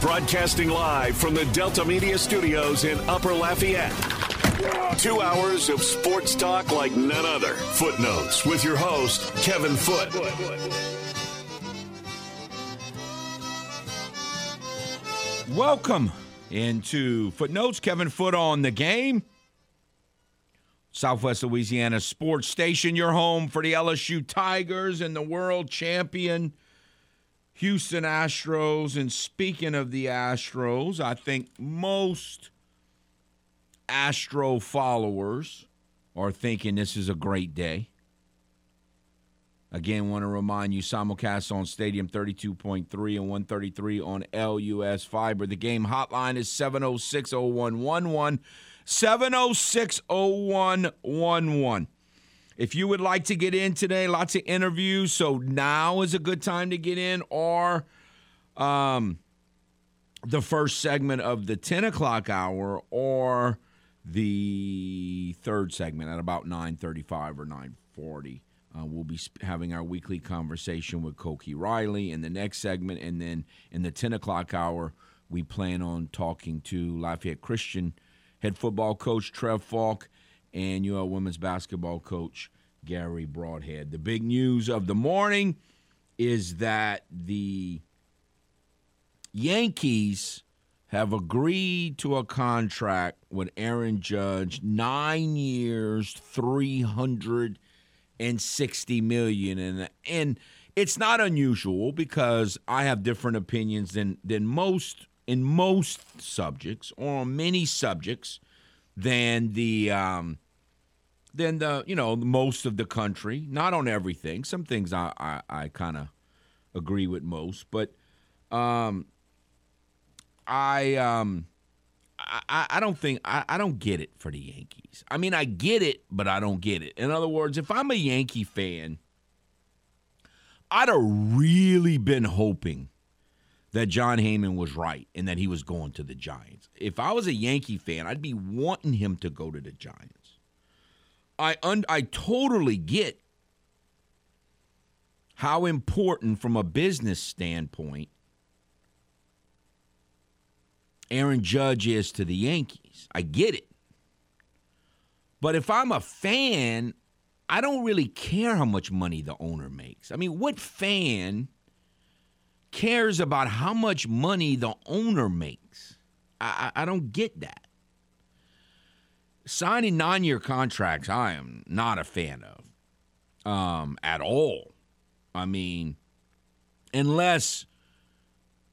Broadcasting live from the Delta Media Studios in Upper Lafayette. Two hours of sports talk like none other. Footnotes with your host, Kevin Foote. Welcome into Footnotes. Kevin Foote on the game. Southwest Louisiana Sports Station, your home for the LSU Tigers and the world champion Houston Astros. And speaking of the Astros, I think most Astro followers are thinking this is a great day. Again, want to remind you simulcast on Stadium 32.3 and 133 on LUS Fiber. The game hotline is 706 0111. 706 0111. If you would like to get in today, lots of interviews, so now is a good time to get in, or um, the first segment of the 10 o'clock hour, or the third segment at about 9.35 or 9.40. Uh, we'll be having our weekly conversation with Koki Riley in the next segment. And then in the 10 o'clock hour, we plan on talking to Lafayette Christian head football coach Trev Faulk and UL women's basketball coach Garry Brodhead. The big news of the morning is that the Yankees have agreed to a contract with Aaron Judge, nine years, three hundred and sixty million, and and it's not unusual because I have different opinions than than most in most subjects or on many subjects than the um, than the you know most of the country. Not on everything. Some things I I, I kind of agree with most, but um, I um. I, I don't think I, I don't get it for the Yankees. I mean, I get it, but I don't get it. In other words, if I'm a Yankee fan, I'd have really been hoping that Jon Heyman was right and that he was going to the Giants. If I was a Yankee fan, I'd be wanting him to go to the Giants. I un- I totally get how important from a business standpoint Aaron Judge is to the Yankees. I get it. But if I'm a fan, I don't really care how much money the owner makes. I mean, what fan cares about how much money the owner makes? I, I, I don't get that. Signing nine year contracts, I am not a fan of um, at all. I mean, unless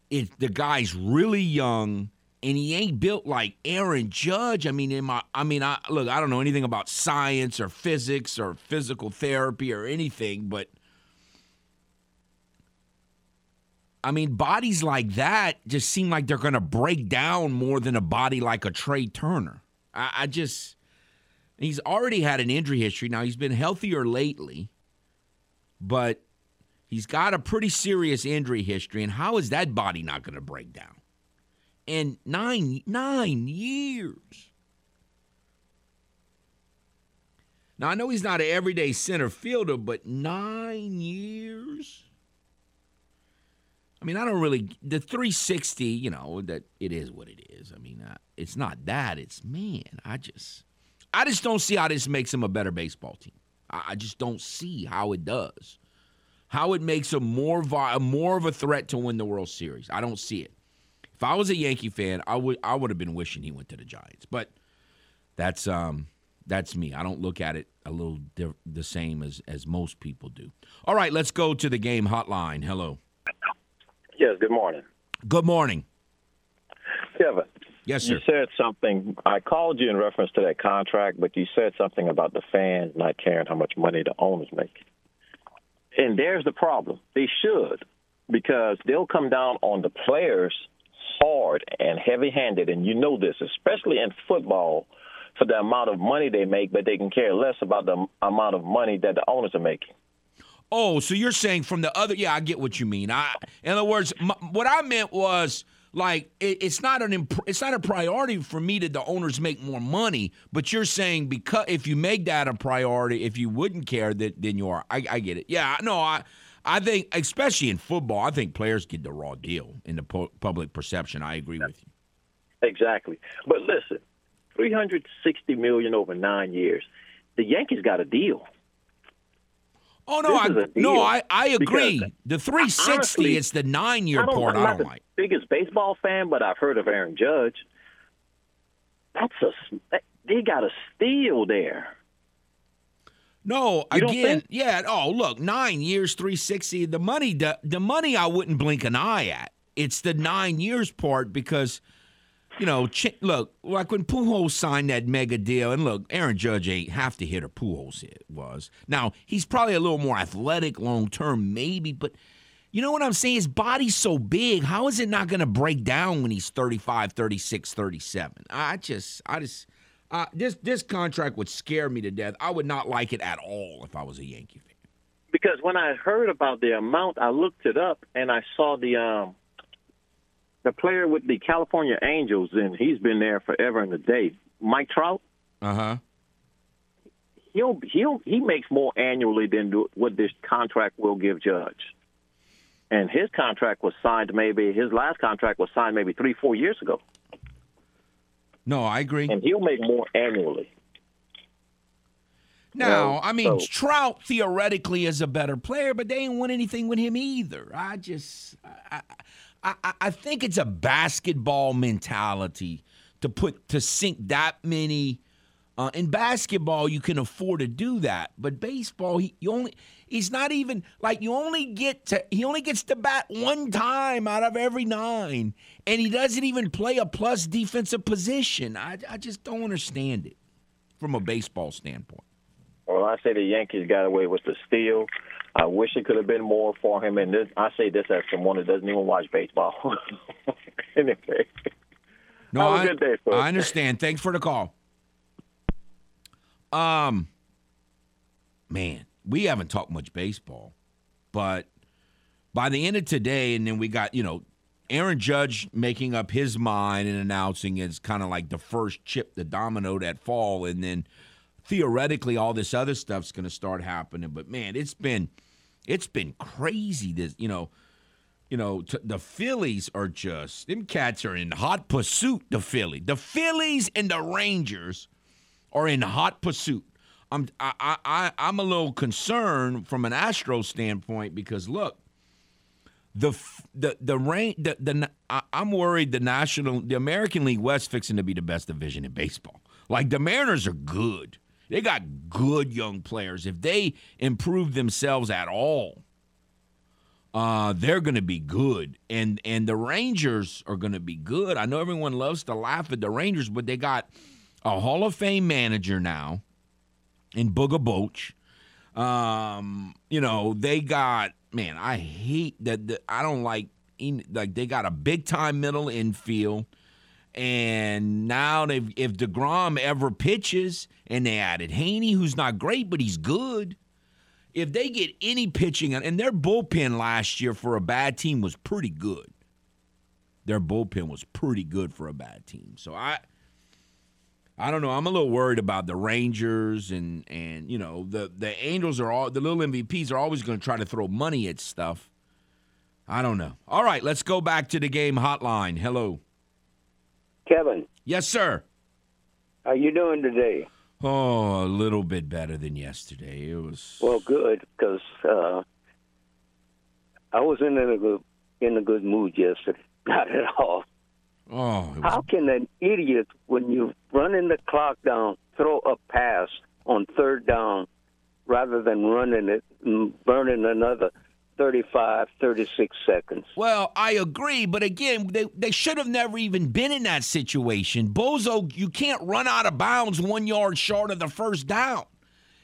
if the guy's really young and he ain't built like Aaron Judge. I mean, in my, I mean, I look, I don't know anything about science or physics or physical therapy or anything, but I mean, bodies like that just seem like they're going to break down more than a body like a Trea Turner. I, I just, he's already had an injury history. Now he's been healthier lately, but he's got a pretty serious injury history. And how is that body not going to break down? in nine nine years. Now I know he's not an everyday center fielder, but nine years. I mean, I don't really the 360. You know that it is what it is. I mean, it's not that. It's man. I just, I just don't see how this makes him a better baseball team. I, I just don't see how it does. How it makes him more vi- more of a threat to win the World Series. I don't see it. If I was a Yankee fan, I would I would have been wishing he went to the Giants. But that's um that's me. I don't look at it a little di- the same as as most people do. All right, let's go to the game hotline. Hello. Yes. Good morning. Good morning. Kevin. Yes, sir. You said something. I called you in reference to that contract, but you said something about the fans not caring how much money the owners make. And there's the problem. They should, because they'll come down on the players hard and heavy handed, and you know this, especially in football, for the amount of money they make, but they can care less about the amount of money that the owners are making. Oh, so you're saying from the other? Yeah, I get what you mean. I, in other words, what I meant was like it, it's not an imp- it's not a priority for me that the owners make more money. But you're saying because if you make that a priority, if you wouldn't care, that then you are. I, I get it. Yeah, no, I I think, especially in football, I think players get the raw deal in the pu- public perception. I agree with you. Exactly. But listen, 360 million over nine years. The Yankees got a deal. Oh no, I, This is a no. I, I agree. The 360, honestly, it's the nine year part I'm I don't the like. biggest baseball fan, but I've heard of Aaron Judge. That's a they got a steal there. No, You again, yeah. Oh, look, nine years, three sixty. The money, the, the money, I wouldn't blink an eye at. It's the nine years part because, you know, look, like when Pujols signed that mega deal, and look, Aaron Judge ain't half the hitter Pujols hit was. Now he's probably a little more athletic long term, maybe, but. You know what I'm saying? His body's so big. How is it not going to break down when he's 35, 36, 37? I just, I just, uh, this this contract would scare me to death. I would not like it at all if I was a Yankee fan. Because when I heard about the amount, I looked it up and I saw the um the player with the California Angels, and he's been there forever and a day. Mike Trout, Uh huh. he'll he'll he makes more annually than what this contract will give Judge. And his contract was signed maybe his last contract was signed maybe three four years ago, No, I agree. and he'll make more annually. Now, I mean, so- Trout theoretically is a better player, but they ain't won anything with him either. I just, I, I, I, think it's a basketball mentality to put to sink that many. Uh, in basketball, you can afford to do that, but baseball, he you only he's not even like you only get to he only gets to bat one time out of every nine, and he doesn't even play a plus defensive position. I I just don't understand it from a baseball standpoint. Well, I say the Yankees got away with the steal. I wish it could have been more for him. And this, I say this as someone that doesn't even watch baseball. anyway, No, Have a I, good day. I understand. Thanks for the call. Um, man, we haven't talked much baseball, but by the end of today, and then we got you know Aaron Judge making up his mind and announcing it's kind of like the first chip, the domino that fall, and then theoretically all this other stuff's going to start happening. But man, it's been it's been crazy. This you know you know, t- the Phillies are just them cats are in hot pursuit. The Philly, the Phillies, and the Rangers are in hot pursuit. I'm I, I I I'm a little concerned from an Astro standpoint because look, the the the rain the the I, I'm worried the national the American League West fixing to be the best division in baseball. Like the Mariners are good. They got good young players. If they improve themselves at all, uh, they're going to be good, and and the Rangers are going to be good. I know everyone loves to laugh at the Rangers, but they got a Hall of Fame manager now in Booga Boach. Um, you know they got man. I hate that. that I don't like like they got a big time middle infield. And now if if deGrom ever pitches, and they added Heaney, who's not great, but he's good if they get any pitching, and their bullpen last year for a bad team was pretty good. Their bullpen was pretty good for a bad team. So I I don't know. I'm a little worried about the Rangers and and you know, the the Angels are all the little MVPs are always going to try to throw money at stuff. I don't know. All right, let's go back to the game hotline. Hello. Kevin, Yes, sir. how you doing today? Oh, a little bit better than yesterday. It was Well, good, because uh, I wasn't in a good in a good mood yesterday. Not at all. Oh, was How can an idiot, when you're running the clock down, throw a pass on third down rather than running it and burning another 35, 36 seconds? Well, I agree, but again, they, they should have never even been in that situation. Bozo, you can't run out of bounds one yard short of the first down.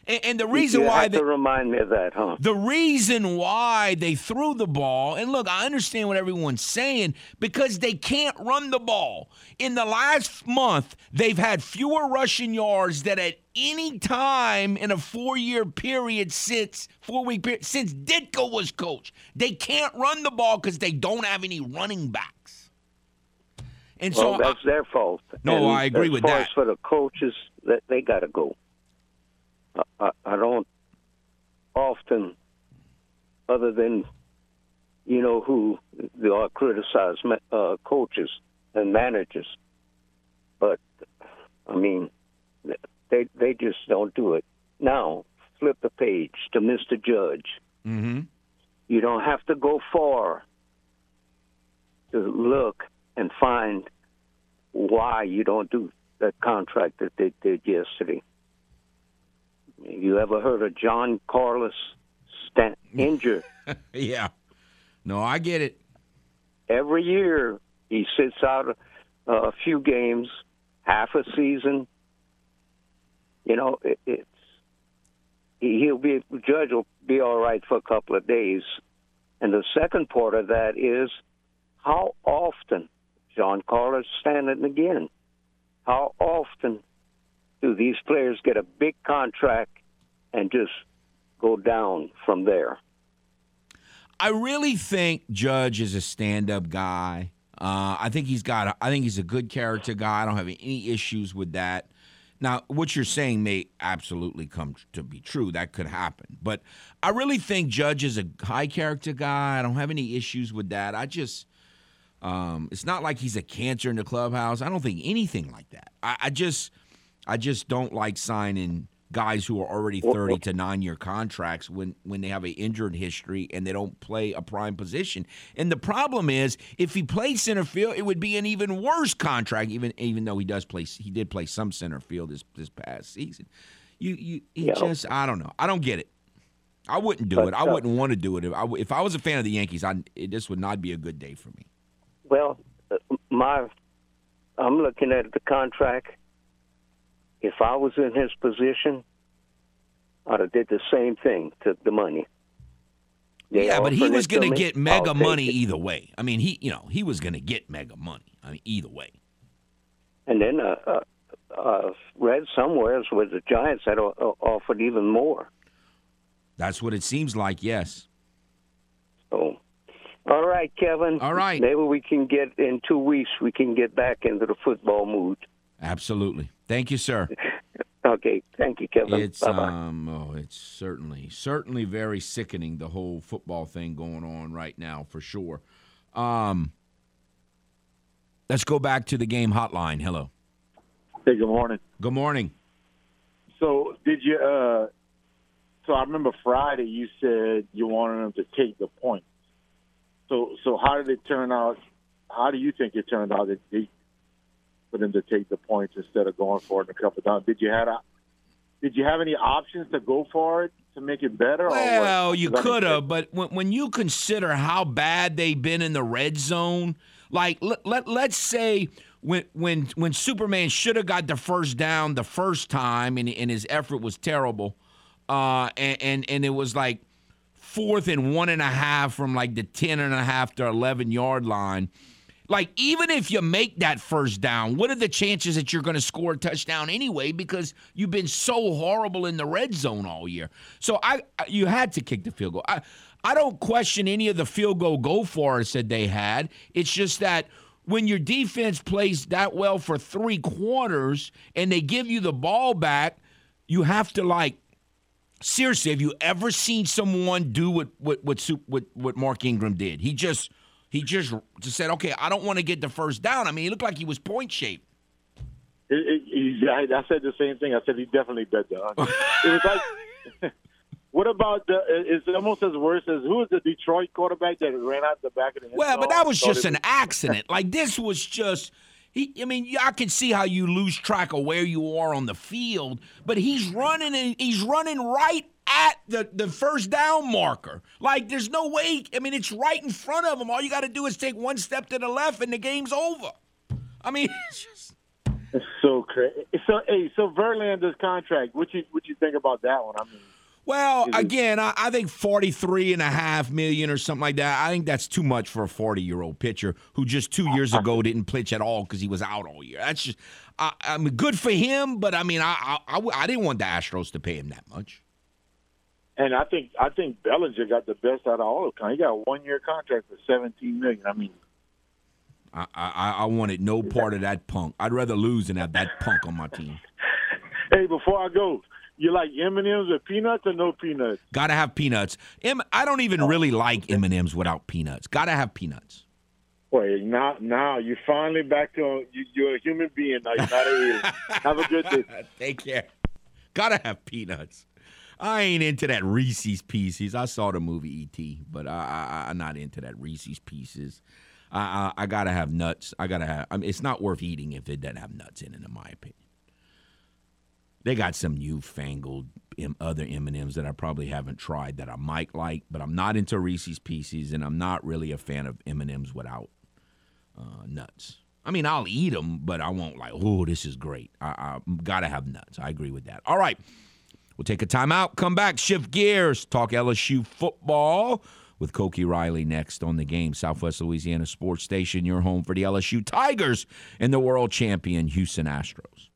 And, and the reason you why have they, to remind me of that, huh? the reason why they threw the ball, and look, I understand what everyone's saying because they can't run the ball. In the last month, they've had fewer rushing yards than at any time in a four-year period since four-week period since Ditka was coach. They can't run the ball because they don't have any running backs. And so well, that's their fault. No, And I agree as with far that. As for the coaches, that they got to go. I, I, don't often other than you know who they all criticize uh, coaches and managers. But I mean, they they just don't do it. Now flip the page to Mr. Judge. Mm-hmm. You don't have to go far to look and find why you don't do that contract that they did yesterday. You ever heard of Giancarlo Stan- injured? yeah. No, I get it. Every year he sits out a, a few games, half a season. You know, it, it's he'll be judge will be all right for a couple of days. And the second part of that is how often Giancarlo Stanton again. How often do these players get a big contract and just go down from there? I really think Judge is a stand-up guy. Uh, I think he's got. A, I think he's a good character guy. I don't have any issues with that. Now, what you're saying may absolutely come to be true. That could happen. But I really think Judge is a high character guy. I don't have any issues with that. I just, um, it's not like he's a cancer in the clubhouse. I don't think anything like that. I, I just, I just don't like signing guys who are already 30 to 9 year contracts when when they have an injured history and they don't play a prime position. And the problem is if he played center field it would be an even worse contract even even though he does play he did play some center field this this past season. You you he just I don't know. I don't get it. I wouldn't do but, it. I uh, wouldn't want to do it if I, if I was a fan of the Yankees. I this would not be a good day for me. Well, uh, my I'm looking at the contract if I was in his position, I'd have did the same thing, took the money. They yeah, but he was going to get mega money it. either way. I mean, he you know he was going to get mega money. I mean, either way. And then uh, uh, uh, read somewhere where the Giants had offered even more. That's what it seems like. Yes. So, all right, Kevin. All right. Maybe we can get in two weeks. We can get back into the football mood. Absolutely. Thank you, sir. okay, thank you, Kevin. It's Bye-bye. um oh, it's certainly certainly very sickening the whole football thing going on right now for sure. Um, let's go back to the game hotline. Hello. Hey, good morning. Good morning. So, did you? uh So, I remember Friday you said you wanted them to take the points. So, so how did it turn out? How do you think it turned out? That they for them to take the points instead of going for it in a couple times. Did you have a, did you have any options to go for it to make it better? Well, you could have, but when, when you consider how bad they've been in the red zone, like let, let let's say when when when Superman should have got the first down the first time and, and his effort was terrible, uh, and, and and it was like fourth and one and a half from like the ten and a half to eleven yard line like, even if you make that first down, what are the chances that you're going to score a touchdown anyway? Because you've been so horrible in the red zone all year. So I, you had to kick the field goal. I, I don't question any of the field goal go for it that they had. It's just that when your defense plays that well for three quarters and they give you the ball back, you have to like seriously. Have you ever seen someone do what what what what, what Mark Ingram did? He just he just just said, "Okay, I don't want to get the first down." I mean, he looked like he was point shaped. I, I said the same thing. I said he definitely bet the under. it was like, what about the? It's almost as worse as who was the Detroit quarterback that ran out the back of the. Well, but that was just an accident. like this was just. He, I mean, I can see how you lose track of where you are on the field, but he's running and he's running right at the, the first down marker. Like, there's no way. I mean, it's right in front of them. All you got to do is take one step to the left, and the game's over. I mean, it's just. It's so crazy. So, hey, so Verlander's contract. What you what you think about that one? I mean. Well, again, I, I, think 43 and a half million or something like that. I think that's too much for a 40 year old pitcher who just two years ago didn't pitch at all because he was out all year. That's just, I, I mean, good for him, but I mean, I, I, I didn't want the Astros to pay him that much. And I think I think Bellinger got the best out of all of them. He got a one year contract for seventeen million. I mean, I, I I wanted no part of that punk. I'd rather lose than have that punk on my team. Hey, before I go, You like M and M's with peanuts or no peanuts? Gotta have peanuts. M- I don't even really like M and M's without peanuts. Gotta have peanuts. Wait, now now you finally back to you, you're a human being now. You're not an alien. have a good day. Take care. Gotta have peanuts. I ain't into that Reese's Pieces. I saw the movie E.T., but I, I, I'm not into that Reese's Pieces. I, I, I gotta have nuts. I gotta have. I mean, it's not worth eating if it doesn't have nuts in it, in my opinion. They got some newfangled M- other M and M's that I probably haven't tried that I might like, but I'm not into Reese's Pieces, and I'm not really a fan of M and M's without uh, nuts. I mean, I'll eat them, but I won't like. Oh, this is great. I, I gotta have nuts. I agree with that. All right, we'll take a timeout. Come back, shift gears, talk LSU football with Koki Riley next on the game. Southwest Louisiana Sports Station, your home for the LSU Tigers and the world champion Houston Astros.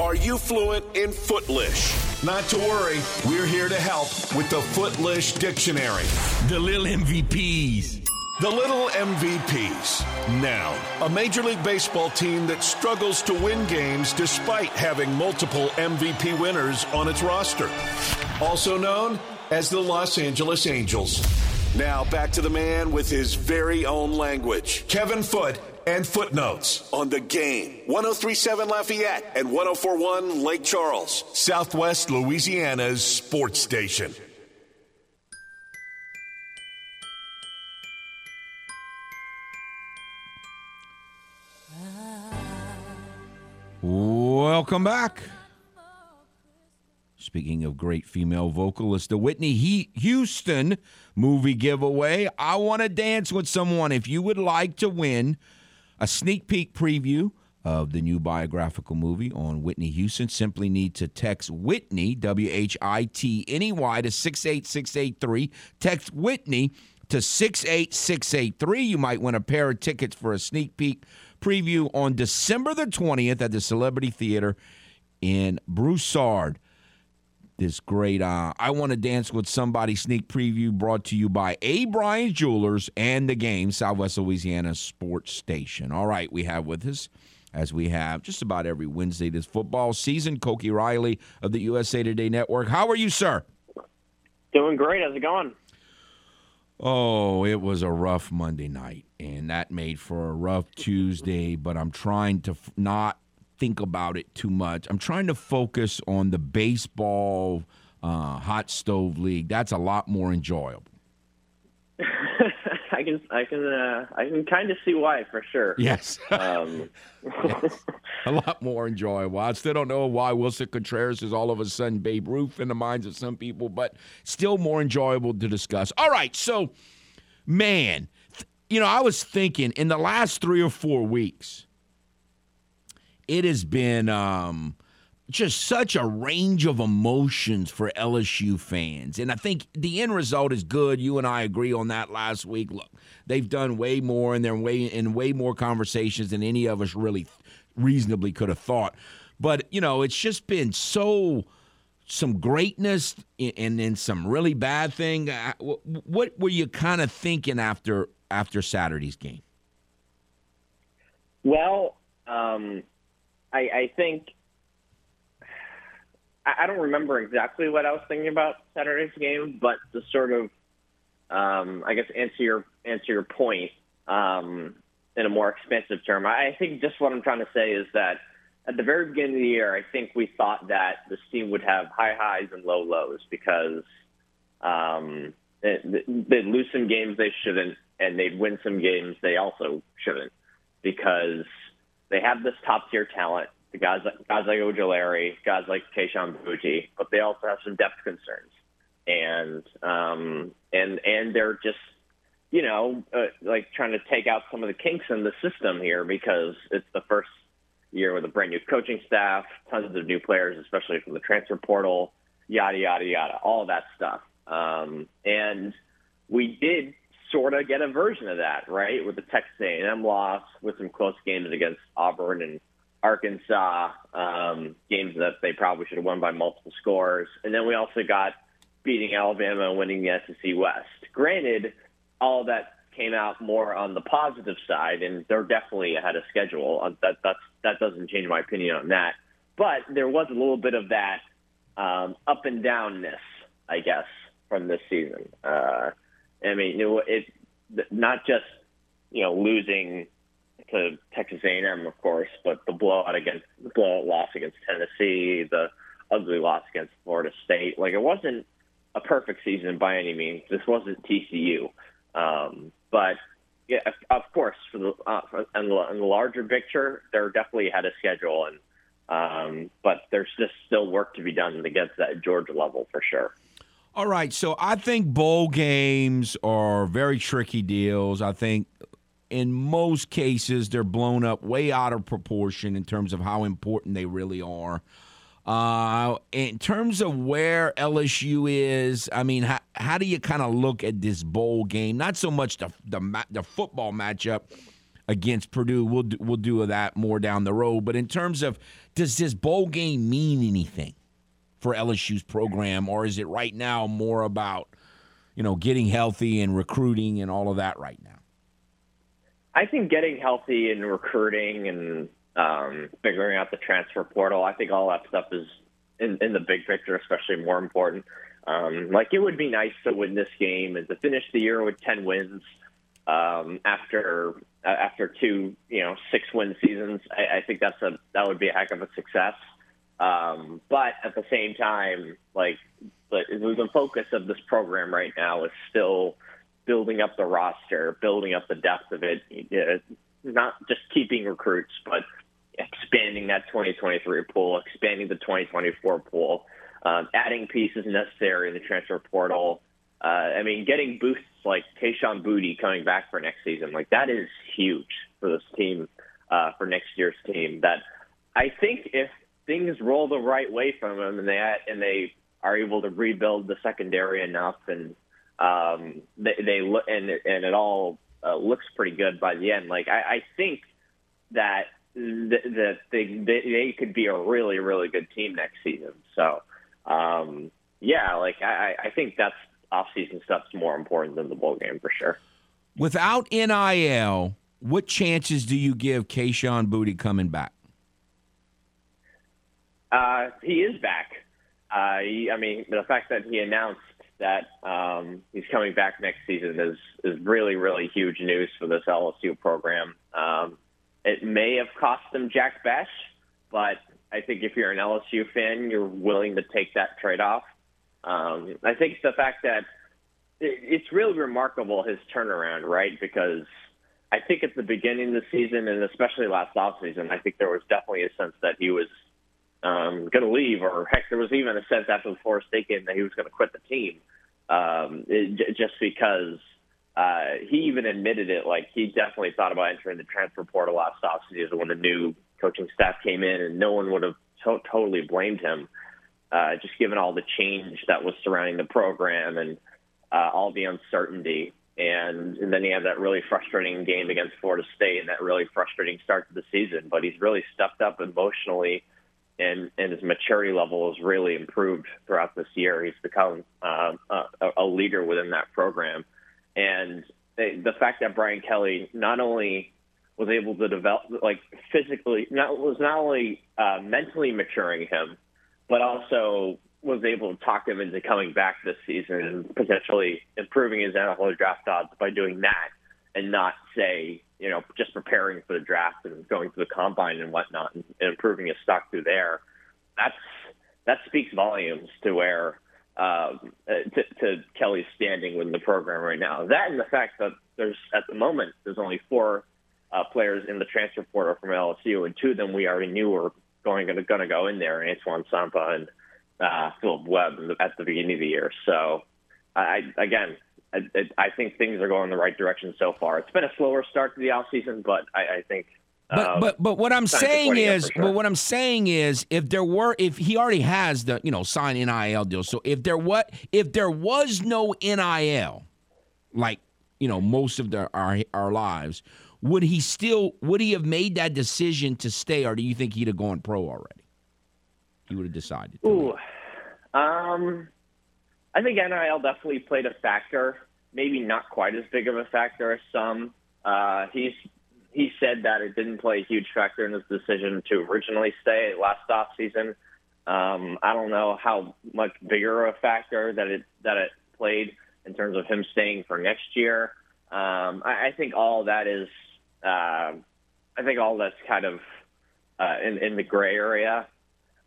Are you fluent in Footlish? Not to worry, we're here to help with the Footlish Dictionary. The little MVPs. The Little MVPs. Now, A Major League Baseball team that struggles to win games despite having multiple MVP winners on its roster. Also known as the Los Angeles Angels. Now back to the man with his very own language. Kevin Foote and footnotes on the game. 1037 Lafayette and 1041 Lake Charles, Southwest Louisiana's sports station. Welcome back. Speaking of great female vocalists, the Whitney Houston movie giveaway. I want to dance with someone. If you would like to win a sneak peek preview of the new biographical movie on Whitney Houston, simply need to text Whitney, W H I T N E Y, to 68683. Text Whitney to 68683. You might win a pair of tickets for a sneak peek preview on December the 20th at the Celebrity Theater in Broussard. This great uh, I Want to Dance with Somebody sneak preview brought to you by A. Bryan Jewelers and the game, Southwest Louisiana Sports Station. All right, we have with us, as we have just about every Wednesday this football season, Koki Riley of the USA Today Network. How are you, sir? Doing great. How's it going? Oh, it was a rough Monday night, and that made for a rough Tuesday. But I'm trying to f- not think about it too much. I'm trying to focus on the baseball uh, hot stove league. That's a lot more enjoyable. I can I can uh, I can kind of see why for sure. Yes, Um, a lot more enjoyable. I still don't know why Willson Contreras is all of a sudden Babe Ruth in the minds of some people, but still more enjoyable to discuss. All right, so man, th- you know, I was thinking in the last three or four weeks, it has been um, just such a range of emotions for LSU fans. And I think the end result is good. You and I agree on that last week. Look, they've done way more and they're way in way more conversations than any of us really reasonably could have thought. But, you know, it's just been so some greatness and then some really bad thing. What were you kind of thinking after after Saturday's game? well, um, I, I think I, I don't remember exactly what I was thinking about Saturday's game, but to sort of um, I guess answer your answer your point um, in a more expansive term. I, think just what I'm trying to say is that at the very beginning of the year, I think we thought that this team would have high highs and low lows because um, they, they'd lose some games they shouldn't, and they'd win some games they also shouldn't because they have this top tier talent. The guys, guys like Ojulari, guys like Kayshon Boutte, but they also have some depth concerns, and um, and and they're just you know uh, like trying to take out some of the kinks in the system here because it's the first year with a brand new coaching staff, tons of new players, especially from the transfer portal, yada yada yada, all that stuff. Um, and we did sort of get a version of that, right, with the Texas A&M loss, with some close games against Auburn and Arkansas, um, games that they probably should have won by multiple scores, and then we also got beating Alabama and winning the SEC West. Granted, all that came out more on the positive side, and they're definitely ahead of schedule. Uh, That that's that doesn't change my opinion on that. But there was a little bit of that um, up and downness, I guess, from this season. Uh, I mean, it, it not just you know losing to Texas A&M, of course, but the blowout against the blowout loss against Tennessee, the ugly loss against Florida State. Like it wasn't a perfect season by any means. This wasn't TCU, um, but yeah, of course, for the uh, in, the, in the larger picture, they're definitely ahead of schedule, and um, but there's just still work to be done to get to that Georgia level for sure. All right, so I think bowl games are very tricky deals. I think in most cases they're blown up way out of proportion in terms of how important they really are. Uh, in terms of where LSU is, I mean, how, how do you kind of look at this bowl game? Not so much the the, the football matchup against Purdue. We'll do, we'll do that more down the road. But in terms of does this bowl game mean anything for LSU's program, or is it right now more about you know getting healthy and recruiting and all of that right now? I think getting healthy and recruiting and um, figuring out the transfer portal. I think all that stuff is in, in the big picture, especially more important. Um, like it would be nice to win this game and to finish the year with ten wins um, after uh, after two you know six win seasons. I, I think that's a that would be a heck of a success. Um, but at the same time, like the, the focus of this program right now is still building up the roster, building up the depth of it. Not just keeping recruits, but expanding that 2023 pool, expanding the 2024 pool, um, adding pieces necessary in the transfer portal. Uh, I mean, getting boosts like Kayshon Boutte coming back for next season, like that is huge for this team, uh, for next year's team. That I think if things roll the right way from them and they and they are able to rebuild the secondary enough and um, they, they look and and it all uh, looks pretty good by the end. Like I, I think that that they, they they could be a really really good team next season. So um, yeah, like I, I think that's off season stuff's more important than the bowl game for sure. Without NIL, what chances do you give Kayshon Boutte coming back? Uh, he is back. Uh, he, I mean, the fact that he announced that um, he's coming back next season is is really really huge news for this LSU program. Um, it may have cost them Jack Bech, but I think if you're an LSU fan, you're willing to take that trade off. Um, I think the fact that it's really remarkable his turnaround, right? Because I think at the beginning of the season, and especially last offseason, I think there was definitely a sense that he was um, going to leave, or heck, there was even a sense after the Florida State game that he was going to quit the team, um, it, just because uh, he even admitted it. Like he definitely thought about entering the transfer portal last offseason when the new coaching staff came in, and no one would have to- totally blamed him, uh, just given all the change that was surrounding the program and uh, all the uncertainty. And, and then he had that really frustrating game against Florida State and that really frustrating start to the season. But he's really stepped up emotionally, and and his maturity level has really improved throughout this year. He's become uh, a, a leader within that program and the fact that Brian Kelly not only was able to develop, like physically, not was not only uh, mentally maturing him, but also was able to talk him into coming back this season and potentially improving his NFL draft odds by doing that, and not say you know just preparing for the draft and going to the combine and whatnot and, and improving his stock through there. That's that speaks volumes to where um, to, to Kelly's standing within the program right now. That and the fact that there's at the moment there's only four uh, players in the transfer portal from LSU, and two of them we already knew were going to going to go in there, Antoine Sampah and uh, Phillip Webb at the beginning of the year. So, I again, I, I think things are going in the right direction so far. It's been a slower start to the off season, but I, I think but, um, but but what I'm saying is, sure. but what I'm saying is, if there were, if he already has the, you know, sign NIL deal. So if there what, if there was no NIL, like you know, most of the, our our lives, would he still would he have made that decision to stay, or do you think he'd have gone pro already? He would have decided. Ooh, um, I think NIL definitely played a factor. Maybe not quite as big of a factor as some. Uh, he's he said that it didn't play a huge factor in his decision to originally stay last off season. Um, I don't know how much bigger a factor that it that it played in terms of him staying for next year. Um, I, I think all that is, uh, I think all that's kind of uh, in in the gray area.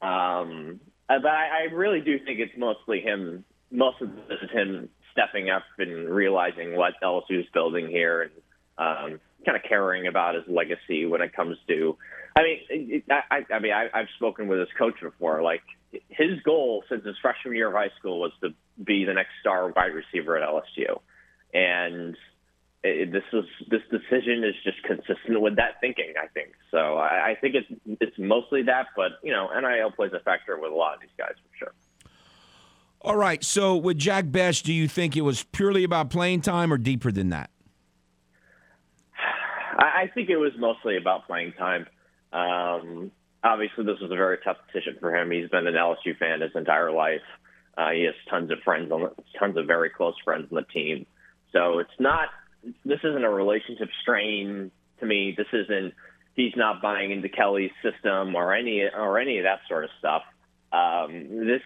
Um, uh, but I, I really do think it's mostly him. Most of this is him stepping up and realizing what LSU is building here and um, kind of caring about his legacy when it comes to. I mean, I, I mean, I, I've spoken with his coach before. Like his goal since his freshman year of high school was to be the next star wide receiver at LSU, and it, this was this decision is just consistent with that thinking. I think so. I, I think it's it's mostly that, but you know, NIL plays a factor with a lot of these guys for sure. All right. So with Jack Bech, do you think it was purely about playing time or deeper than that? I think it was mostly about playing time. Um, obviously, this was a very tough decision for him. He's been an LSU fan his entire life. Uh, he has tons of friends on, tons of very close friends on the team. So it's not. This isn't a relationship strain to me. This isn't. He's not buying into Kelly's system or any or any of that sort of stuff. Um, this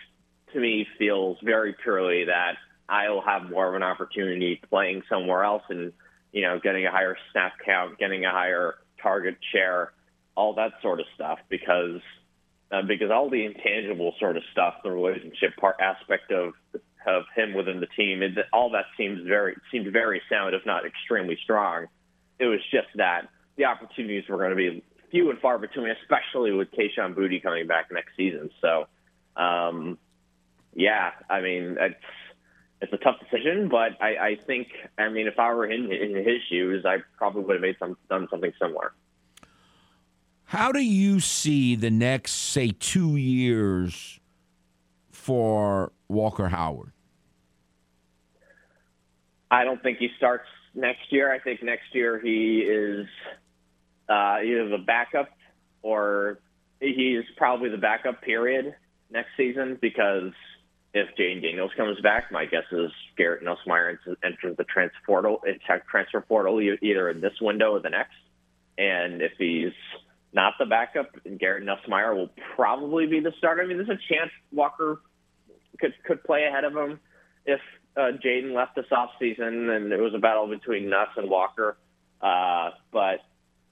to me feels very purely that I'll have more of an opportunity playing somewhere else and you know getting a higher snap count, getting a higher target share, all that sort of stuff because uh, because all the intangible sort of stuff, the relationship part aspect of of him within the team, it, all that seems very seemed very sound, if not extremely strong. It was just that the opportunities were going to be few and far between, especially with Kayshon Boutte coming back next season. So, um, yeah, I mean, it's it's a tough decision, but I, I think, I mean, if I were in, in his shoes, I probably would have made some done something similar. How do you see the next, say, two years for Walker Howard? I don't think he starts next year. I think next year he is uh, either the backup or he is probably the backup period next season because if Jayden Daniels comes back, my guess is Garrett Nussmeier enters the transfer portal, transfer portal either in this window or the next. And if he's not the backup, Garrett Nussmeier will probably be the starter. I mean, there's a chance Walker could could play ahead of him if uh, Jayden left this off season and it was a battle between Nuss and Walker. Uh, but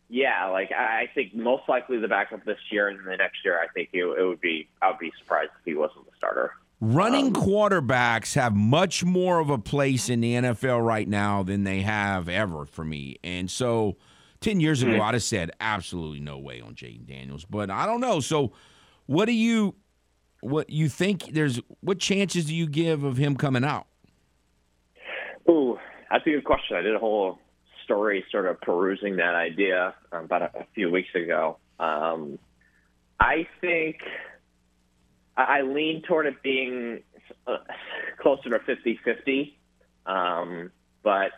yeah, like I think most likely the backup this year and the next year, I think it, it would be. I would be surprised if he wasn't the starter. Running um, quarterbacks have much more of a place in the NFL right now than they have ever for me, and so. 10 years ago, mm-hmm. I'd have said absolutely no way on Jayden Daniels, but I don't know. So, what do you what you think there's what chances do you give of him coming out? Ooh, that's a good question. I did a whole story sort of perusing that idea um, about a, a, few weeks ago. Um, I think I lean toward it being uh, closer to 50 50. Um, but,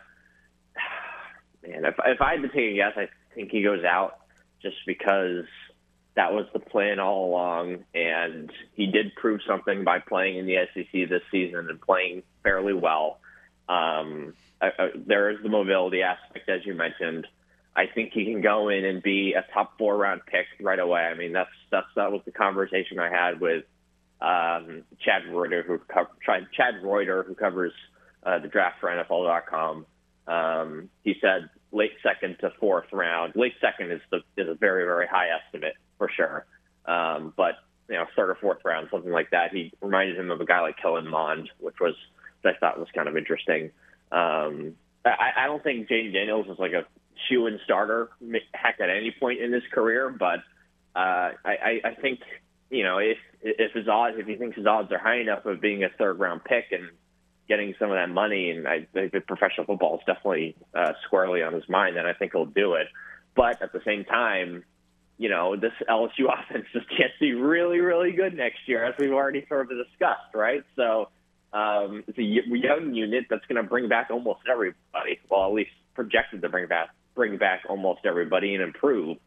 man, if, if I had to take a guess, I think he goes out just because that was the plan all along. And he did prove something by playing in the SEC this season and playing fairly well. Um, I, I, there is the mobility aspect, as you mentioned. I think he can go in and be a top four round pick right away. I mean, that's that's that was the conversation I had with um, Chad Reuter, who Chad Reuter, who covers uh, the draft for NFL.com. Um, he said late second to fourth round. Late second is the is a very very high estimate for sure. Um, but you know, third or fourth round, something like that. He reminded him of a guy like Kellen Mond, which was I thought was kind of interesting. Um, I, I don't think Jayden Daniels is like a shoe in starter heck at any point in his career, but uh, I, I think you know if if his odds if he thinks his odds are high enough of being a third round pick and getting some of that money, and I think professional football is definitely uh, squarely on his mind, then I think he'll do it. But at the same time, you know, this LSU offense just can't be really, really good next year, as we've already sort of discussed, right? So um, it's a young unit that's going to bring back almost everybody. Well, at least projected to bring back bring back almost everybody and improve.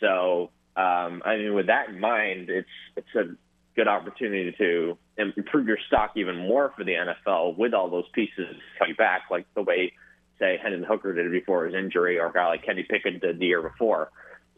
So, um, I mean, with that in mind, it's it's a good opportunity to improve your stock even more for the NFL with all those pieces coming back, like the way, say, Hendon Hooker did before his injury, or a guy like Kenny Pickett did the year before.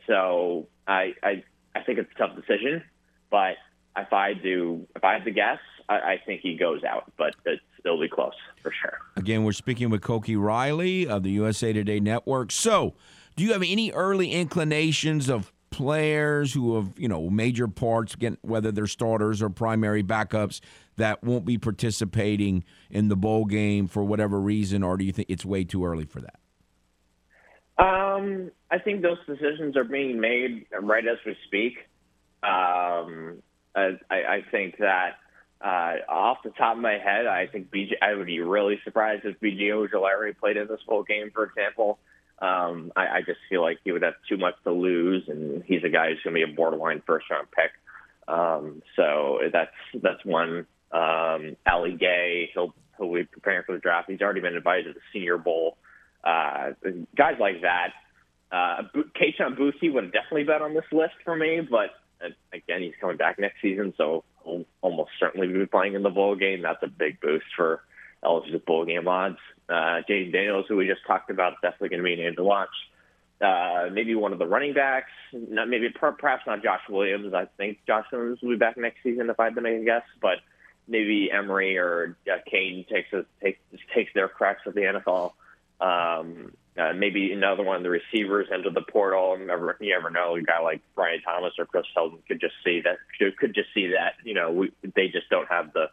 So, I I I think it's a tough decision, but if I do, if I had to guess, I, I think he goes out, but it's, it'll be close for sure. Again, we're speaking with Koki Riley of the USA Today Network. So, do you have any early inclinations of players who have, you know, major parts, again, whether they're starters or primary backups, that won't be participating in the bowl game for whatever reason, or do you think it's way too early for that? Um, I think those decisions are being made right as we speak. Um, I, I think that uh, off the top of my head, I think BJ. I would be really surprised if BJ Ojulari played in this whole game, for example. Um, I, I just feel like he would have too much to lose, and he's a guy who's going to be a borderline first round pick. Um, so that's that's one. Um, Ali Gaye, he'll he'll be preparing for the draft. He's already been invited to the Senior Bowl. Uh, guys like that. Uh, Kayshon Boutte would have definitely been on this list for me, but uh, again, he's coming back next season, so he'll almost certainly be playing in the bowl game. That's a big boost for LSU's bowl game odds. Uh, Jayden Daniels, who we just talked about, definitely going to be a name to watch. Uh, maybe one of the running backs, not maybe perhaps not Josh Williams. I think Josh Williams will be back next season if I had to make a guess, but maybe Emery or uh, Cain takes a, takes takes their cracks at the NFL. Um, uh, maybe another one of the receivers enter the portal. Never, you never know. A guy like Brian Thomas or Chris Hilton could just see that. Could just see that. You know, we, they just don't have the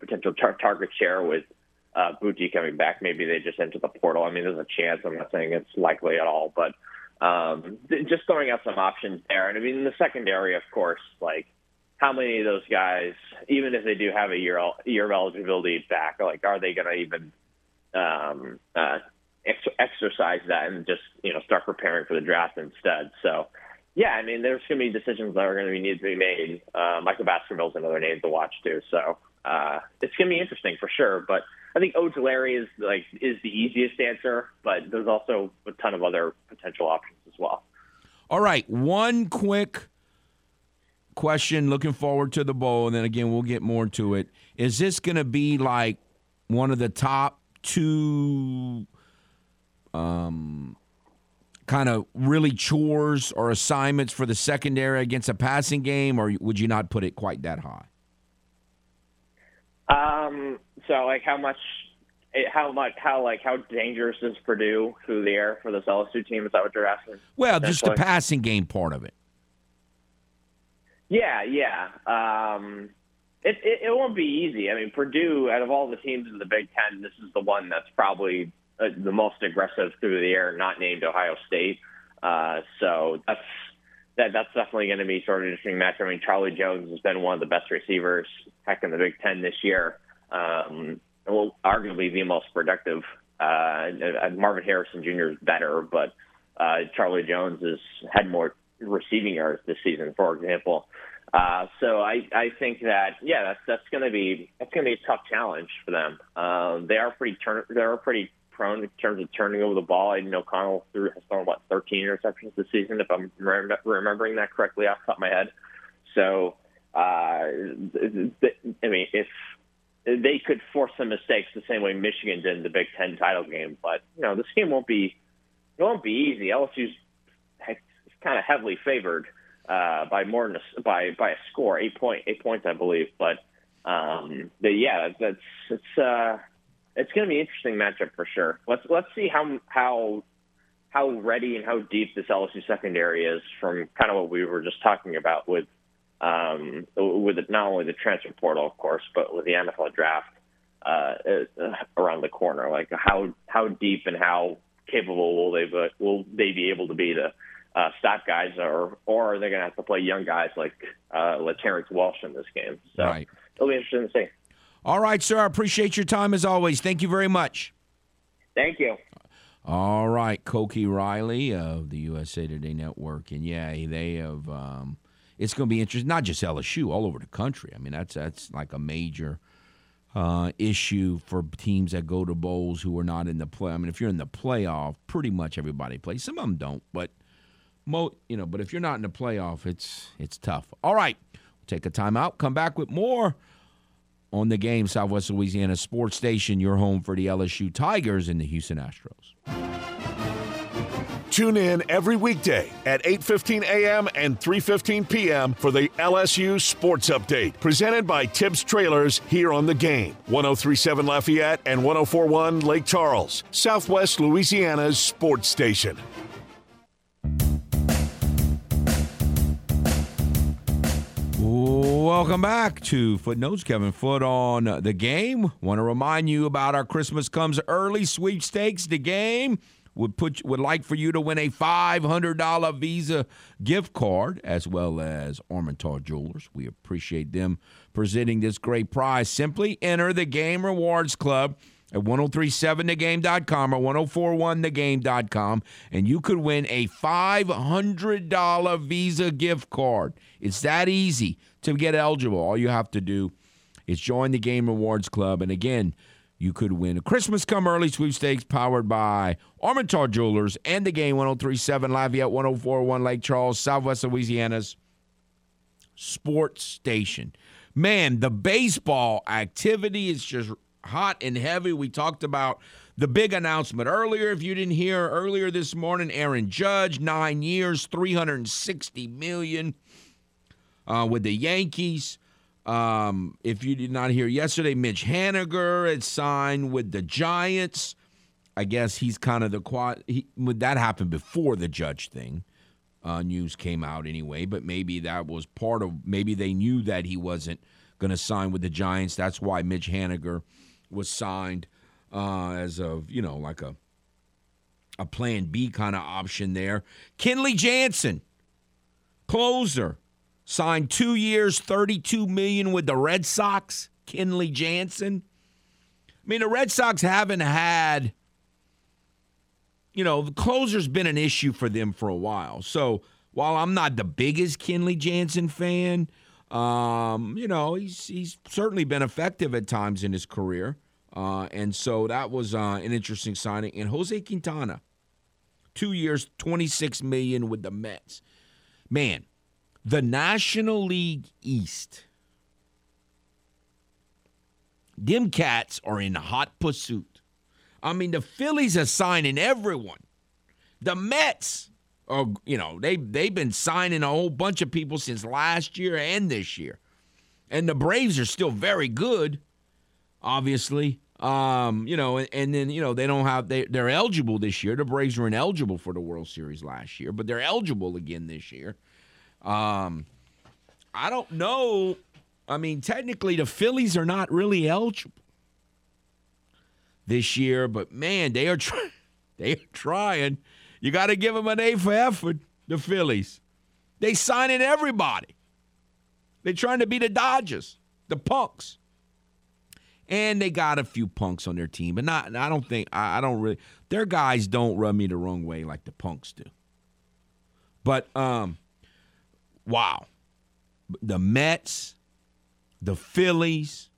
potential tar- target share with uh, coming back. Maybe they just enter the portal. I mean, there's a chance. I'm not saying it's likely at all, but um, just throwing out some options there. And I mean, in the secondary, of course, like how many of those guys, even if they do have a year year of eligibility back, like are they going to even um, uh, ex- exercise that and just you know start preparing for the draft instead. So yeah, I mean there's going to be decisions that are going to be need to be made. Uh, Micah Baskerville's another name to watch too. So uh, it's going to be interesting for sure. But I think Ojulari is like is the easiest answer, but there's also a ton of other potential options as well. All right, one quick question. Looking forward to the bowl, and then again we'll get more to it. Is this going to be like one of the top two um, kind of really chores or assignments for the secondary against a passing game, or would you not put it quite that high? Um. So, like, how much? How much? How like? How dangerous is Purdue through the air for this LSU team? Is that what you're asking? Well, just the passing game part of it. Yeah, yeah. Um, it, it it won't be easy. I mean, Purdue, out of all the teams in the Big Ten, this is the one that's probably uh, the most aggressive through the air, not named Ohio State. Uh, so that's that that's definitely going to be sort of an interesting match. I mean, Charlie Jones has been one of the best receivers, heck, in the Big Ten this year. Um, well, arguably the most productive. Uh, Marvin Harrison Jr. is better, but uh, Charlie Jones has had more receiving yards this season, for example. Uh, so I, I think that yeah, that's that's going to be that's going to be a tough challenge for them. Um, they are pretty turn they are pretty prone in terms of turning over the ball. I know Connell threw has thrown what 13 interceptions this season, if I'm re- remembering that correctly off the top of my head. So, uh, I mean, if they could force some mistakes the same way Michigan did in the Big Ten title game, but you know this game won't be it won't be easy. LSU's kind of heavily favored uh, by more than a, by by a score, eight point eight points, I believe. But um, but yeah, that's it's uh, it's going to be an interesting matchup for sure. Let's let's see how how how ready and how deep this LSU secondary is from kind of what we were just talking about with um, with not only the transfer portal, of course, but with the NFL draft uh, uh, around the corner. Like how how deep and how capable will they be, will they be able to be to uh, stop guys, or or are they going to have to play young guys like uh, Terrence Walsh in this game? So right. it'll be interesting to see. All right, sir. I appreciate your time as always. Thank you very much. Thank you. All right, Koki Riley of the USA Today Network, and yeah, they have. Um, it's going to be interesting. Not just LSU, all over the country. I mean, that's that's like a major uh, issue for teams that go to bowls who are not in the play. I mean, if you're in the playoff, pretty much everybody plays. Some of them don't, but mo, you know. But if you're not in the playoff, it's it's tough. All right, we'll take a timeout. Come back with more on the game, Southwest Louisiana Sports Station, your home for the LSU Tigers and the Houston Astros. Tune in every weekday at 8:15 a.m. and 3:15 p.m. for the LSU Sports Update, presented by Tibbs Trailers here on the game. 1037 Lafayette and 1041 Lake Charles, Southwest Louisiana's sports station. Welcome back to Footnotes. Kevin Foote on the game. Want to remind you about our Christmas comes early sweepstakes. The game would put would like for you to win a five hundred dollar Visa gift card as well as Armentor Jewelers. We appreciate them presenting this great prize. Simply enter the Game Rewards Club at 1037thegame.com or 1041thegame.com and you could win a $500 Visa gift card. It's that easy to get eligible. All you have to do is join the Game Rewards Club. And again, you could win a Christmas Come Early sweepstakes powered by Armentor Jewelers and the game 1037 Lafayette 1041 Lake Charles, Southwest Louisiana's sports station. Man, the baseball activity is just hot and heavy. We talked about the big announcement earlier. If you didn't hear earlier this morning, Aaron Judge, nine years, 360 million uh, with the Yankees. Um, if you did not hear yesterday, Mitch Haniger had signed with the Giants. I guess he's kind of the quad. He, that happened before the Judge thing. Uh, news came out anyway, but maybe that was part of. Maybe they knew that he wasn't going to sign with the Giants. That's why Mitch Haniger was signed uh, as of you know like a a Plan B kind of option there. Kenley Jansen, closer, signed two years, thirty-two million with the Red Sox. Kenley Jansen. I mean, the Red Sox haven't had, you know, the closer's been an issue for them for a while. So while I'm not the biggest Kenley Jansen fan, um, you know, he's he's certainly been effective at times in his career. Uh, and so that was uh, an interesting signing. And Jose Quintana, two years, 26 million with the Mets. Man, the National League East. Them cats are in hot pursuit. I mean, the Phillies are signing everyone. The Mets are, you know, they they've been signing a whole bunch of people since last year and this year. And the Braves are still very good, obviously. Um, you know, and, and, then you know they don't have they they're eligible this year. The Braves were ineligible for the World Series last year, but they're eligible again this year. Um, I don't know. I mean, technically, the Phillies are not really eligible this year, but man, they are trying. They are trying. You got to give them an A for effort. The Phillies, they signing everybody. They're trying to be the Dodgers, the Punks and they got a few punks on their team, but not. I don't think I, I don't really. Their guys don't rub me the wrong way like the punks do. But um, wow, the Mets, the Phillies,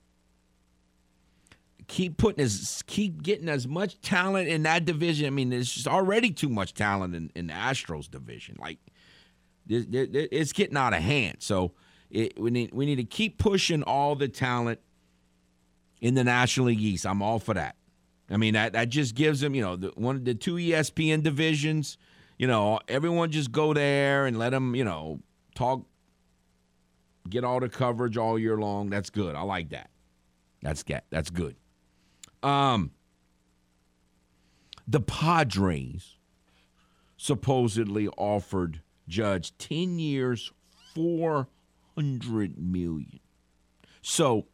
keep putting as keep getting as much talent in that division. I mean, there's just already too much talent in, in the Astros division. Like, it's getting out of hand. So it, we need we need to keep pushing all the talent in the National League East. I'm all for that. I mean, that, that just gives them, you know, the, one the two ESPN divisions. You know, everyone just go there and let them, you know, talk, get all the coverage all year long. That's good. I like that. That's get that's good. Um, the Padres supposedly offered Judge ten years, four hundred million. So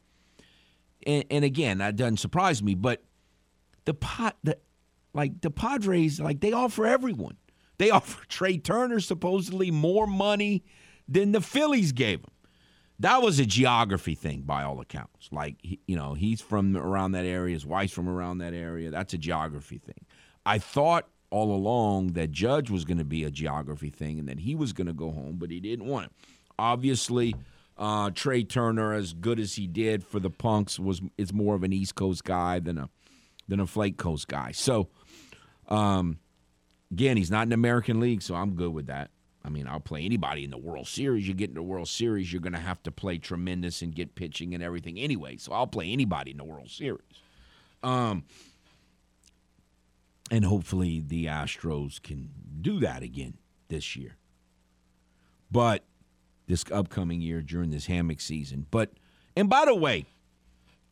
and, and again, that doesn't surprise me. But the pot, the, like the Padres, like they offer everyone. They offer Trea Turner supposedly more money than the Phillies gave him. That was a geography thing, by all accounts. Like you know, he's from around that area. His wife's from around that area. That's a geography thing. I thought all along that Judge was going to be a geography thing and that he was going to go home, but he didn't want it. Obviously, uh, Trea Turner, as good as he did for the Punks, was is more of an East Coast guy than a than a Flake Coast guy. So, um, again, he's not in the American League, so I'm good with that. I mean, I'll play anybody in the World Series. You get into the World Series, you're going to have to play tremendous and get pitching and everything anyway. So I'll play anybody in the World Series. Um, And hopefully the Astros can do that again this year. But this upcoming year during this hammock season. But and by the way,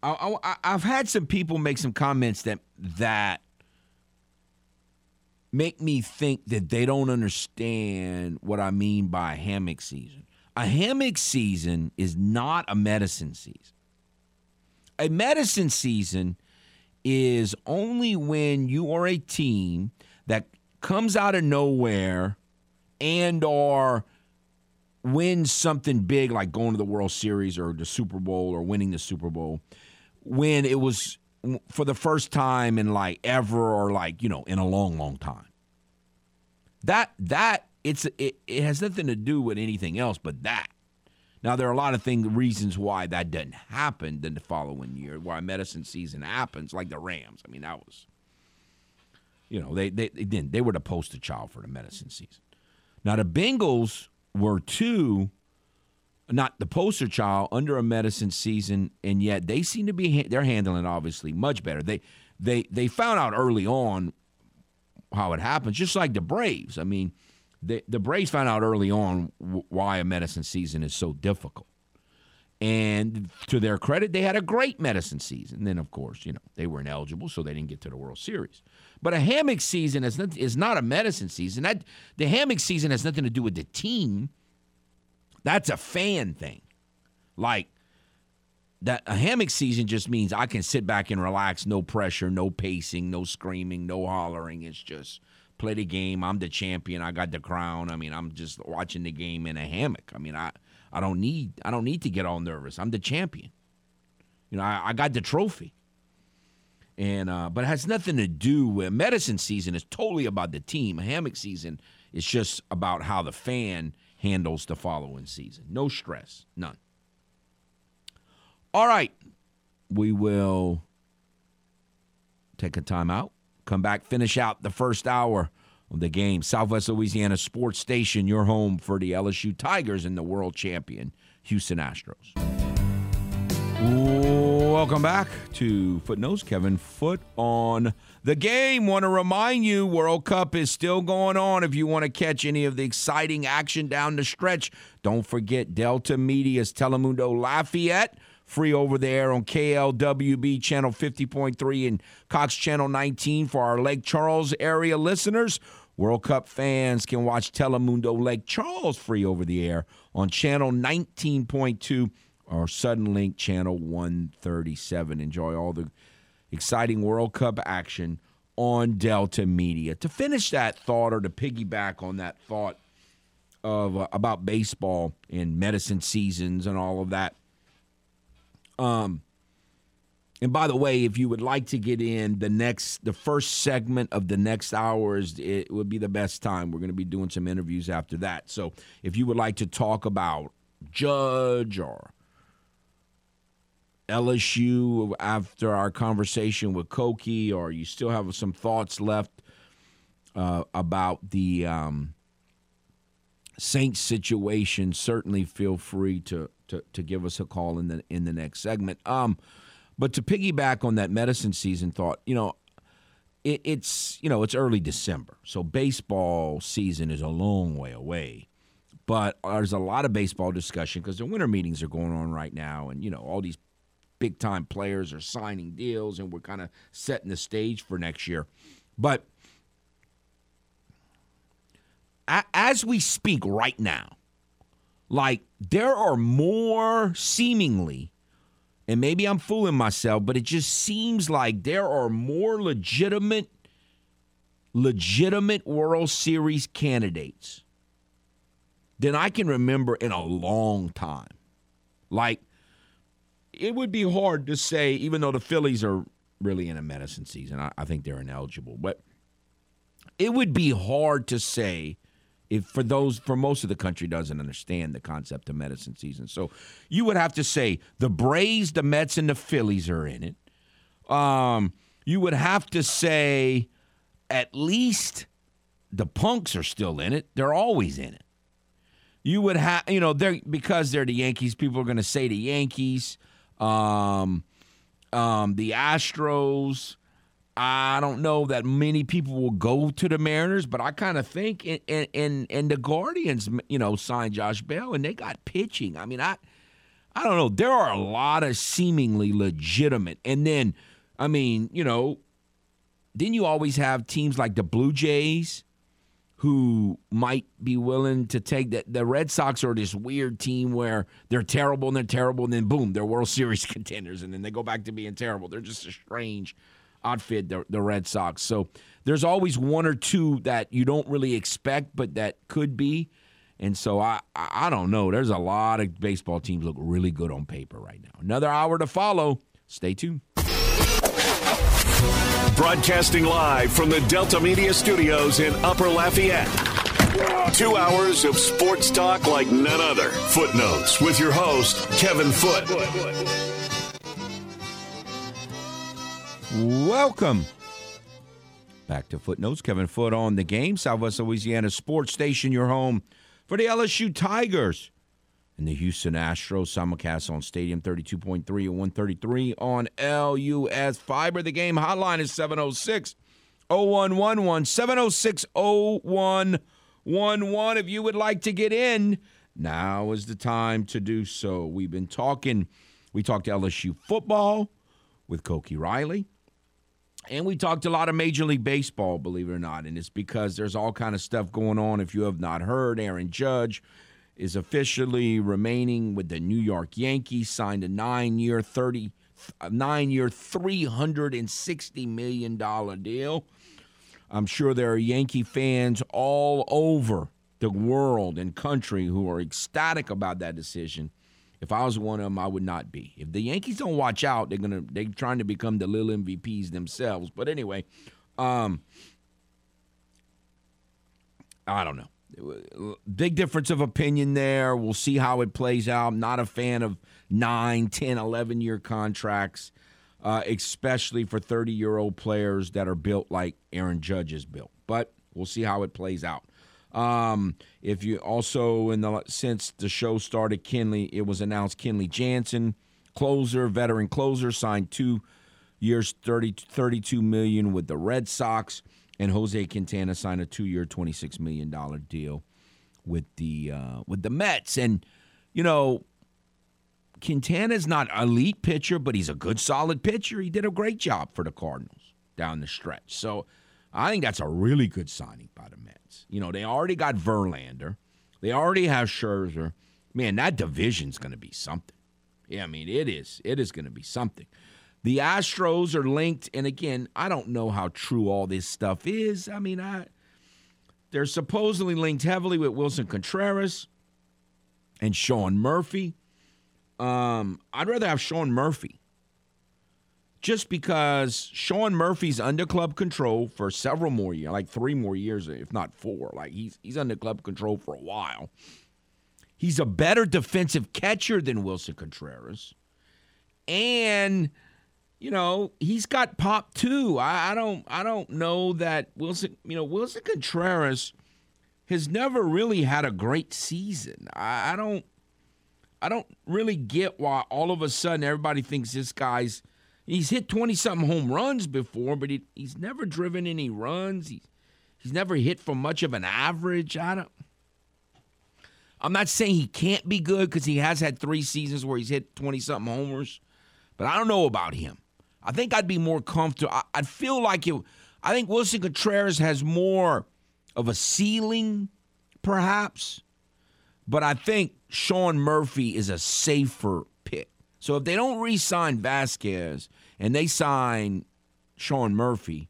I, I've had some people make some comments that that make me think that they don't understand what I mean by hammock season. A hammock season is not a medicine season. A medicine season is only when you are a team that comes out of nowhere and or wins something big like going to the World Series or the Super Bowl or winning the Super Bowl when it was for the first time in like ever or like, you know, in a long long time. That that it's it, it has nothing to do with anything else but that. Now there are a lot of things reasons why that doesn't happen then the following year, why medicine season happens, like the Rams. I mean, that was you know, they they, they didn't they were the poster child for the medicine season. Now the Bengals were too not the poster child under a medicine season, and yet they seem to be they're handling it obviously much better. They they they found out early on how it happens, just like the Braves. I mean, the the Braves found out early on why a medicine season is so difficult. And to their credit, they had a great medicine season. And then, of course, you know, they were ineligible, so they didn't get to the World Series. But a hammock season is not, is not a medicine season. That the hammock season has nothing to do with the team. That's a fan thing. Like that a hammock season just means I can sit back and relax, no pressure, no pacing, no screaming, no hollering. It's just play the game. I'm the champion. I got the crown. I mean, I'm just watching the game in a hammock. I mean, I I don't need I don't need to get all nervous. I'm the champion. You know, I, I got the trophy. And uh, but it has nothing to do with medicine season is totally about the team. A hammock season is just about how the fan handles the following season. No stress, none. All right. We will take a timeout, come back, finish out the first hour of the game. Southwest Louisiana Sports Station, your home for the LSU Tigers and the world champion Houston Astros. Welcome back to Footnotes. Kevin Foote on the game. Want to remind you, World Cup is still going on. If you want to catch any of the exciting action down the stretch, don't forget Delta Media's Telemundo Lafayette. Free over there on KLWB channel 50.3 and Cox channel 19 for our Lake Charles area listeners. World Cup fans can watch Telemundo Lake Charles free over the air on channel 19.2 or Suddenlink channel 137. Enjoy all the exciting World Cup action on Delta Media. To finish that thought or to piggyback on that thought of uh, about baseball and medicine seasons and all of that. Um and by the way, if you would like to get in the next, the first segment of the next hours, it would be the best time. We're going to be doing some interviews after that. So if you would like to talk about Judge or LSU after our conversation with Koki, or you still have some thoughts left uh, about the um, Saints situation, certainly feel free to, to to give us a call in the in the next segment. Um, but to piggyback on that medicine season thought, you know, it, it's you know it's early December, so baseball season is a long way away. But there's a lot of baseball discussion because the winter meetings are going on right now, and you know all these big time players are signing deals, and we're kind of setting the stage for next year. But as we speak right now, like there are more seemingly, and maybe I'm fooling myself, but it just seems like there are more legitimate, legitimate World Series candidates than I can remember in a long time. Like it would be hard to say, even though the Phillies are really in a medicine season, I, I think they're ineligible, but it would be hard to say if for those for most of the country doesn't understand the concept of medicine season. So you would have to say the Braves, the Mets, and the Phillies are in it. Um, you would have to say at least the Punks are still in it. They're always in it. You would have, you know, they're because they're the Yankees. People are going to say the Yankees um, um, the Astros. I don't know that many people will go to the Mariners, but I kind of think and and and the Guardians, you know, signed Josh Bell and they got pitching. I mean, I I don't know. There are a lot of seemingly legitimate, and then I mean, you know, then you always have teams like the Blue Jays who might be willing to take that. The Red Sox are this weird team where they're terrible and they're terrible, and then boom, they're World Series contenders, and then they go back to being terrible. They're just a strange outfit, the, the Red Sox. So there's always one or two that you don't really expect, but that could be. And so I, I don't know. There's a lot of baseball teams look really good on paper right now. Another hour to follow. Stay tuned. Broadcasting live from the Delta Media Studios in Upper Lafayette. Two hours of sports talk like none other. Footnotes with your host, Kevin Foote. Welcome back to Footnotes. Kevin Foote on the game. Southwest Louisiana Sports Station, your home for the LSU Tigers and the Houston Astros. Simulcast on Stadium 32.3 and 133 on LUS Fiber. The game hotline is 706 0111. 706 0111. If you would like to get in, now is the time to do so. We've been talking, we talked LSU football with Koki Riley. And we talked a lot of Major League Baseball, believe it or not, and it's because there's all kind of stuff going on. If you have not heard, Aaron Judge is officially remaining with the New York Yankees, signed a nine-year, thirty, nine-year, three hundred and sixty million dollar deal. I'm sure there are Yankee fans all over the world and country who are ecstatic about that decision. If I was one of them, I would not be. If the Yankees don't watch out, they're gonna they're trying to become the little MVPs themselves. But anyway, um, I don't know. Big difference of opinion there. We'll see how it plays out. I'm not a fan of 9, 10, 11 year contracts, uh, especially for 30 year old players that are built like Aaron Judge is built. But we'll see how it plays out. Um, if you also in the since the show started, Kenley, it was announced Kenley Jansen, closer, veteran closer, signed two years, 30, 32 million with the Red Sox, and Jose Quintana signed a two-year, twenty-six million dollar deal with the uh, with the Mets. And you know, Quintana's not elite pitcher, but he's a good, solid pitcher. He did a great job for the Cardinals down the stretch. So I think that's a really good signing by the Mets. You know, they already got Verlander. They already have Scherzer. Man, that division's going to be something. Yeah, I mean, it is. It is going to be something. The Astros are linked, and again, I don't know how true all this stuff is. I mean, I they're supposedly linked heavily with Willson Contreras and Sean Murphy. Um, I'd rather have Sean Murphy just because Sean Murphy's under club control for several more years, like three more years, if not four. Like he's he's under club control for a while. He's a better defensive catcher than Willson Contreras, and you know he's got pop too. I, I don't I don't know that Willson You know Willson Contreras has never really had a great season. I, I don't I don't really get why all of a sudden everybody thinks this guy's He's hit 20 something home runs before, but he, he's never driven any runs. He's, he's never hit for much of an average. I don't. I'm not saying he can't be good because he has had three seasons where he's hit 20 something homers, but I don't know about him. I think I'd be more comfortable. I, I'd feel like it. I think Willson Contreras has more of a ceiling, perhaps, but I think Sean Murphy is a safer pick. So if they don't re sign Vázquez and they sign Sean Murphy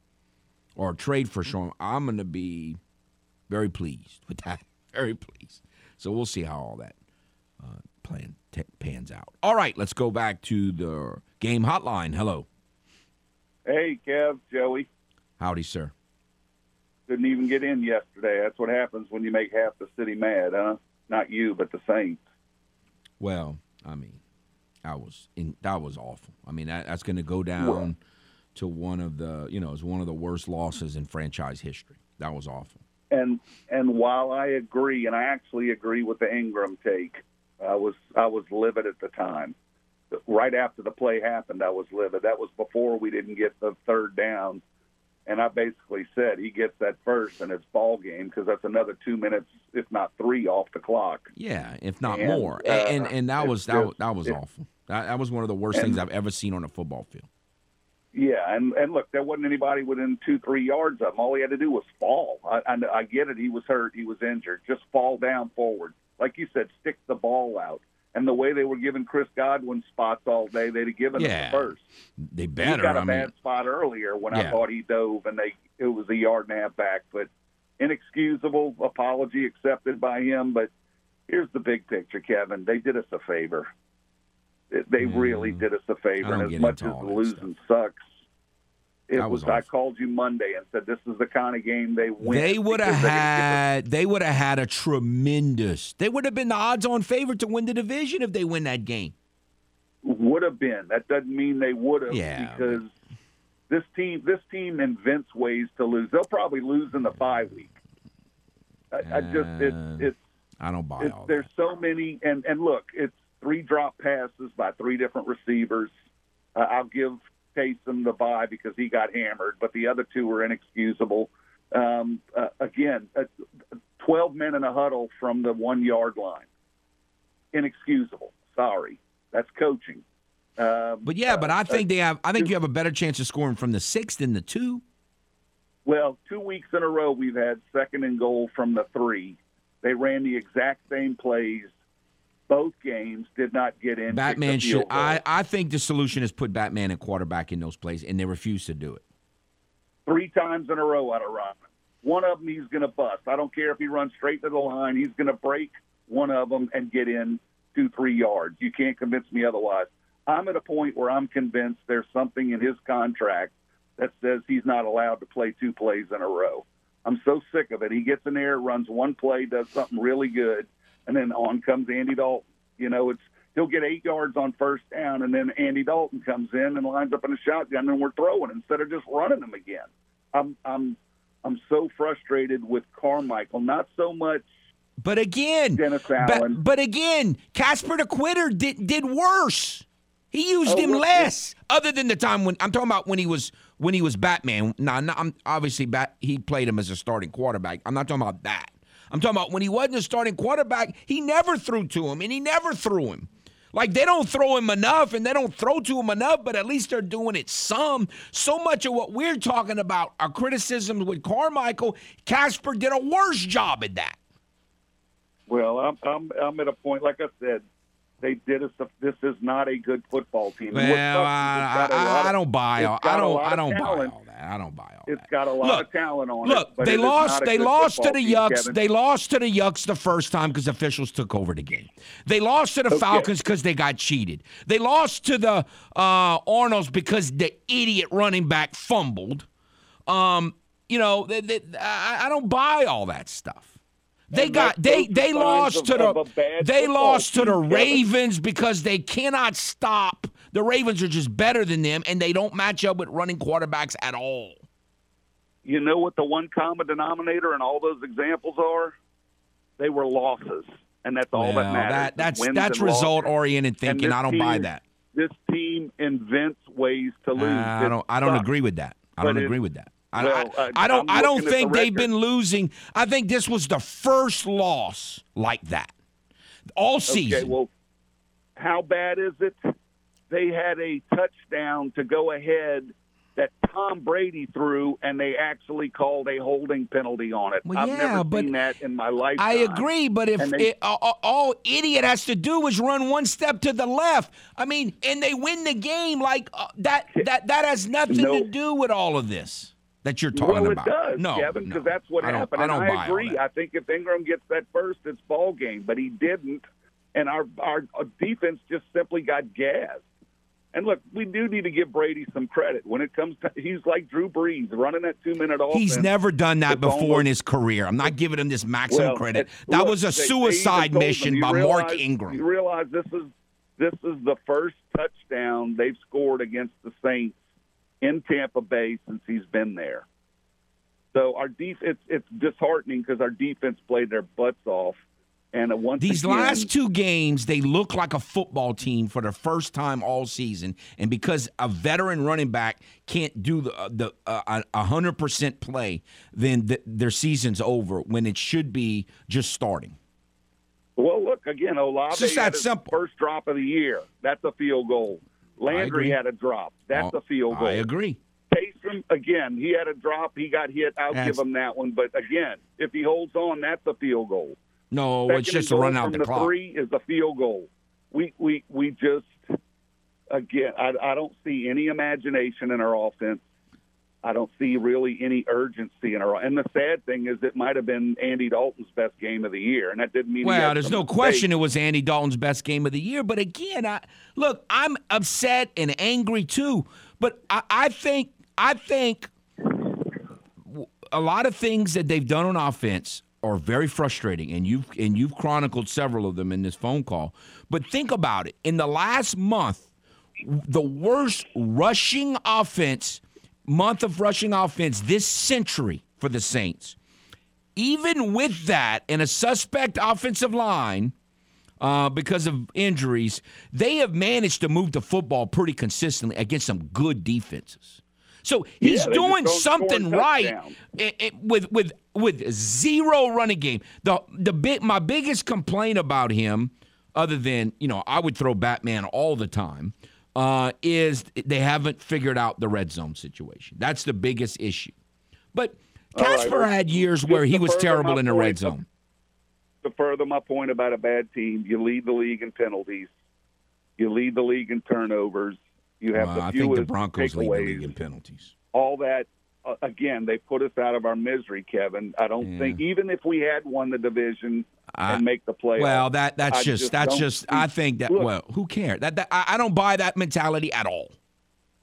or trade for Sean, I'm going to be very pleased with that. Very pleased. So we'll see how all that uh, plan t- pans out. All right, let's go back to the game hotline. Hello. Hey, Kev, Joey. Howdy, sir. Couldn't even get in yesterday. That's what happens when you make half the city mad, huh? Not you, but the Saints. Well, I mean, I was in, that was awful. I mean, that, that's going to go down to one of the you know, it's one of the worst losses in franchise history. That was awful. And and while I agree, and I actually agree with the Ingram take, I was I was livid at the time. Right after the play happened, I was livid. That was before we didn't get the third down And I basically said he gets that first and it's ball game because that's another two minutes, if not three, off the clock. Yeah, if not And, more. uh, and, and and that was that, just- that was it- awful. That, that was one of the worst And- things I've ever seen on a football field. Yeah, and and look, there wasn't anybody within two, three yards of him. All he had to do was fall. I, I, I get it. He was hurt. He was injured. Just fall down forward, like you said. Stick the ball out. And the way they were giving Chris Godwin spots all day, they'd have given him Yeah. the first. They he better. got a I bad mean, spot earlier when Yeah. I thought he dove, and they it was a yard and a half back. But inexcusable apology accepted by him. But here's the big picture, Kevin. They did us a favor. They really did us a Mm. Favor. And as much as all the that losing sucks, it was. was I called you Monday and said this is the kind of game they win. they would have had they would have had a tremendous. They would have been the odds-on favorite to win the division if they win that game. Would have been. That doesn't mean they would have. Yeah. Because this team, this team invents ways to lose. They'll probably lose in the bye week. I, I just Uh, it's it's I don't buy It's, all there's that. so many, and and look, it's three drop passes by three different receivers. Uh, I'll give Taysom the bye because he got hammered, but the other two were inexcusable. Um, uh, again, uh, 12 men in a huddle from the one yard line. Inexcusable. Sorry, that's coaching. Um, But yeah, but I uh, think they have. I think you have a better chance of scoring from the six than the two. Well, two weeks in a row, we've had second and goal from the three. They ran the exact same plays. Both games did not get in. Batman should. I I think the solution is put Batman and quarterback in those plays, and they refuse to do it. three times in a row out of run. One of them he's going to bust. I don't care if he runs straight to the line. He's going to break one of them and get in two, three yards. You can't convince me otherwise. I'm at a point where I'm convinced there's something in his contract that says he's not allowed to play two plays in a row. I'm so sick of it. He gets in there, runs one play, does something really good, and then on comes Andy Dalton. You know, it's he'll get eight yards on first down, and then Andy Dalton comes in and lines up in a shotgun, and we're throwing instead of just running them again. I'm I'm I'm so frustrated with Carmichael. Not so much But again, Dennis Allen. but again, Casper the Quitter did did worse. He used Oh, him less, other than the time when I'm talking about when he was when he was Batman. Now, nah, I'm obviously bat, he played him as a starting quarterback. I'm not talking about that. I'm talking about when he wasn't a starting quarterback. He never threw to him, and he never threw him. Like they don't throw him enough, and they don't throw to him enough, but at least they're doing it some. So much of what we're talking about are criticisms with Carmichael. Casper did a worse job at that. well, I'm I'm I'm at a point like I said. They did us. This is not a good football team. Well, sucks is it's got I, I, don't buy all. I don't. I don't buy all that. I don't buy all It's that. It's got a lot look, of talent on look, it. but they lost. They lost to the team, Yucks. Kevin. They lost to the Yucks the first time because officials took over the game. They lost to the Okay. Falcons because they got cheated. They lost to the uh, Arnolds because the idiot running back fumbled. Um, you know, they, they, I, I don't buy all that stuff. They And got they they lost to the of a bad they lost to the team. Ravens because they cannot stop. The Ravens are just better than them, and they don't match up with running quarterbacks at all. you know what the one common denominator in all those examples are? They were losses, and that's all that matters. that- that's that's and losses. result oriented thinking. I don't buy that. This team invents ways to lose. I don't. I don't agree with that. I don't agree with that. I, well, I, uh, I don't. Don't think the they've been losing. I think this was the first loss like that all season. Okay, well, how bad is it? They had a touchdown to go ahead that Tom Brady threw, and they actually called a holding penalty on it. Well, I've yeah, never but seen that in my life. I agree, but if they- it, all, all idiot has to do is run one step to the left, I mean, and they win the game, like uh, that. That that has nothing No. to do with all of this that you're talking well, about. it does, no, Kevin, no. because that's what I don't- happened. I don't and I agree. I think if Ingram gets that first, it's ball game, but he didn't, and our our defense just simply got gassed. And look, we do need to give Brady some credit when it comes to. He's like Drew Brees running that two minute offense. He's never done that before almost- in his career. I'm not giving him this maximum Well, credit. That look, was a they- they even suicide mission by realize- Mark Ingram. You realize this is this is the first touchdown they've scored against the Saints in Tampa Bay since he's been there. So our def- it's it's disheartening because our defense played their butts off, And uh, once These again, last two games, they look like a football team for the first time all season, and because a veteran running back can't do the uh, the a hundred percent play, then th- their season's over. When it should be just starting. Well, look again. Olave It's just that simple. first drop of the year. That's a field goal. Landry had a drop. That's Oh, a field goal. I agree. Taysom again. He had a drop. He got hit. I'll That's- give him that one. But again, if he holds on, that's a field goal. No, Second it's just to run out the the clock. three is a field goal. We we we just again. I, I don't see any imagination in our offense. I don't see really any urgency in our. And the sad thing is, it might have been Andy Dalton's best game of the year, and that didn't mean. Well, there's no mistakes. question it was Andy Dalton's best game of the year. But again, I look, I'm upset and angry too. But I, I think I think a lot of things that they've done on offense are very frustrating, and you've and you've chronicled several of them in this phone call. But think about it: in the last month, the worst rushing offense month of rushing offense this century for the Saints. Even with that and a suspect offensive line uh, because of injuries, they have managed to move the football pretty consistently against some good defenses. So he's Yeah, doing something right it, it- with with with zero running game. The the big my biggest complaint about him, other than you know I would throw Batman all the time, uh, is they haven't figured out the red zone situation. That's the biggest issue. But right, Casper well, had years just where he was terrible in the red zone. to further my point about a bad team, you lead the league in penalties. You lead the league in turnovers. You have Uh, the I think the Broncos lead the league in penalties. All that Uh, again, they put us out of our misery, Kevin. I don't Yeah. think even if we had won the division I- and make the playoffs. Well, that that's I just, just that's just I think that Look. well, who cares? That, that I, don't buy that mentality at all.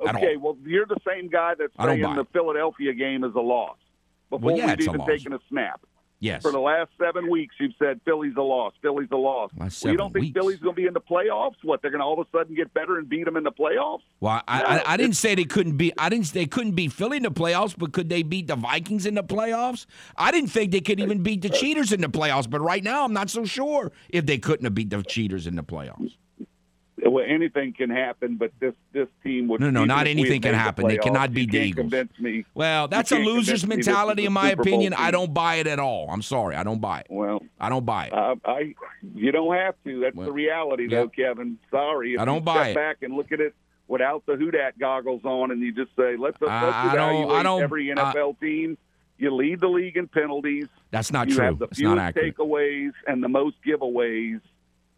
at all. Okay, well, you're the same guy that's saying the. Philadelphia game is a loss before Well, yeah, we've even taken a snap. Yes. For the last seven weeks, you've said Philly's a loss. Philly's a loss. Last Well, you don't think weeks. Philly's going to be in the playoffs? What they're going to all of a sudden get better and beat them in the playoffs? Well, I, No, I, I didn't say they couldn't be. I didn't. They couldn't beat Philly in the playoffs, but could they beat the Vikings in the playoffs? I didn't think they could even beat the Cheaters in the playoffs. But right now, I'm not so sure if they couldn't have beat the Cheaters in the playoffs. Well, anything can happen, but this this team would. No, no, not anything can made the happen. They cannot you beat the Eagles. Convince me. Well, that's a loser's me mentality, in my opinion. I don't buy it at all. I'm sorry, I don't buy it. Well, I don't buy it. I, I you don't have to. That's Well, the reality, yeah. though, Kevin. Sorry, if I don't you buy step it. back and look at it without the who dat goggles on, and you just say, let's, let's I- I don't- I evaluate don't- every I- NFL team. You lead the league in penalties. That's not you true. have the It's not fewest accurate. takeaways and the most giveaways.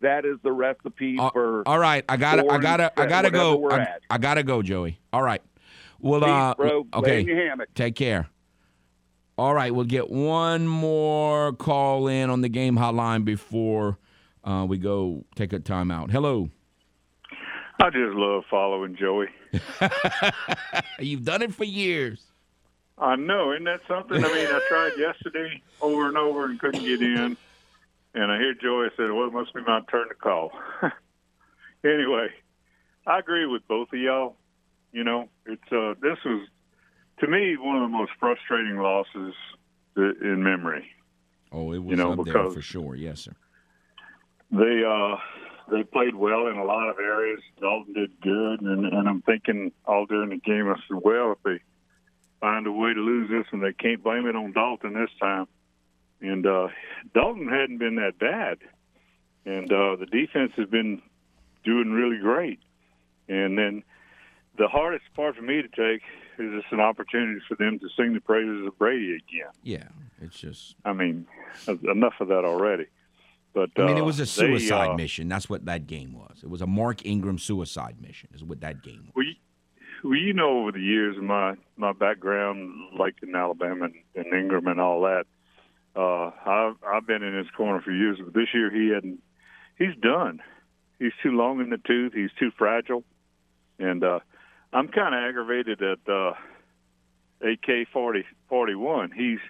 That is the recipe Uh, for. all right, I got to I got to I got to go. I. I got to go, Joey. All right. Well, Peace, uh, bro. Lay okay. in your hammock. Take care. All right, we'll get one more call in on the game hotline before uh, we go take a timeout. Hello. I just love following Joey. You've done it for years. I know, isn't that something? I mean, I tried yesterday over and over and couldn't get in, and I hear Joey said, "Well, it must be my turn to call." anyway, I agree with both of y'all. You know, it's uh, this was to me one of the most frustrating losses in memory. Oh, it was You know, up there for sure. Yes, sir. They uh, they played well in a lot of areas. Dalton did good, and, and I'm thinking all during the game, I said, well, if they find a way to lose this and they can't blame it on Dalton this time. And uh, Dalton hadn't been that bad, and uh, the defense has been doing really great. And then the hardest part for me to take is it's an opportunity for them to sing the praises of Brady again. Yeah, it's just. I mean, enough of that already. But I mean, uh, it was a they, suicide uh, mission. That's what that game was. It was a Mark Ingram suicide mission. Is what that game was. Well, you, well, you know, over the years my my background, like in Alabama and, and Ingram and all that, uh, I've I've been in his corner for years. But this year, he hadn't. He's done. He's too long in the tooth. He's too fragile, and uh, I'm kind of aggravated at uh, AK forty forty one. He's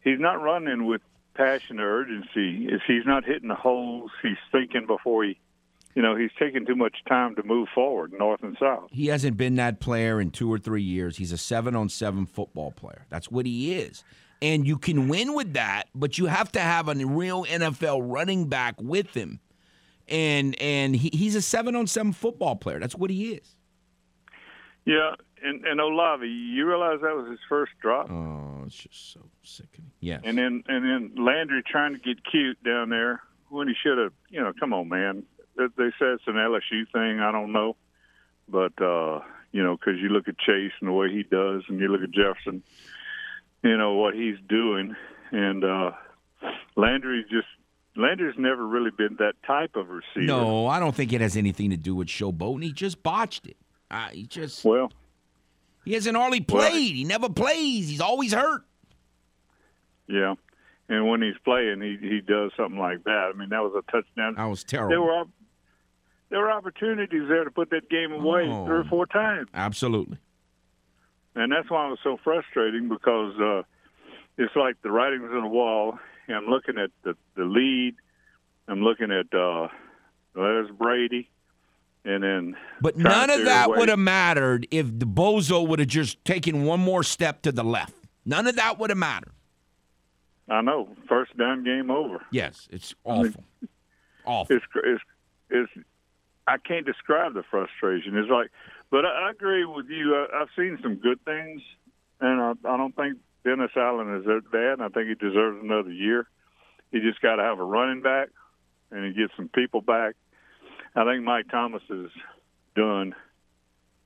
he's not running with passion or urgency. He's not hitting the holes, he's thinking before he you know, he's taking too much time to move forward, north and south. He hasn't been that player in two or three years. He's a seven on seven football player. That's what he is. And you can win with that, but you have to have a real NFL running back with him. And and he, he's a seven on seven football player. That's what he is. Yeah, and and Olave, you realize that was his first drop. Oh, it's just so sickening. Yeah. And then and then Landry trying to get cute down there when he should have. You know, come on, man. They they said it's an LSU thing. I don't know, but uh, you know, because you look at Chase and the way he does, and you look at Jefferson, you know what he's doing, and uh, Landry's just Landry's never really been that type of receiver. No, I don't think it has anything to do with showboating. He just botched it. Uh, he just Well, he hasn't hardly Well- played. he never plays. He's always hurt. yeah. And when he's playing, he he does something like that. I mean, that was a touchdown. That was terrible. There were there were opportunities there to put that game away Oh. three or four times, Absolutely. And that's why it was so frustrating because uh, it's like the writing's on the wall. And I'm looking at the the lead. I'm looking at uh, there's Brady, and then But none of that would have mattered if the Bozo would have just taken one more step to the left. None of that would have mattered. I know first down game over. Yes, it's awful. Awful. it's it's it's I can't describe the frustration. It's like, but I, I agree with you. I, I've seen some good things, and I, I don't think Dennis Allen is that bad. And I think he deserves another year. He just got to have a running back, and he gets some people back. I think Mike Thomas is done.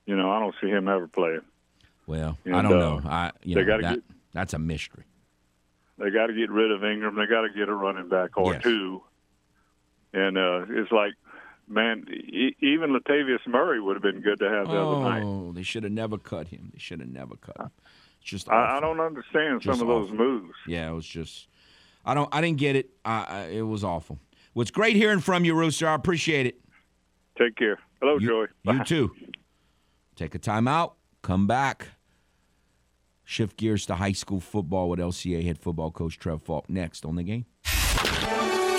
You know, I don't see him ever playing. Well, I don't uh, know. I you they know, that, get- that's a mystery. They got to get rid of Ingram. They got to get a running back or Yes. two. And uh, it's like, man, e- even Latavius Murray would have been good to have the other oh, night. Oh, they should have never cut him. They should have never cut him. It's just I, I don't understand Just some of those moves. Yeah, it was just I don't I didn't get it. I, I, it was awful. Well, it's great hearing from you, Rooster. I appreciate it. Take care. Hello, You, Joey. you too. Take a time out. Come back. Shift gears to high school football with LCA head football coach Trev Faulk next on the game.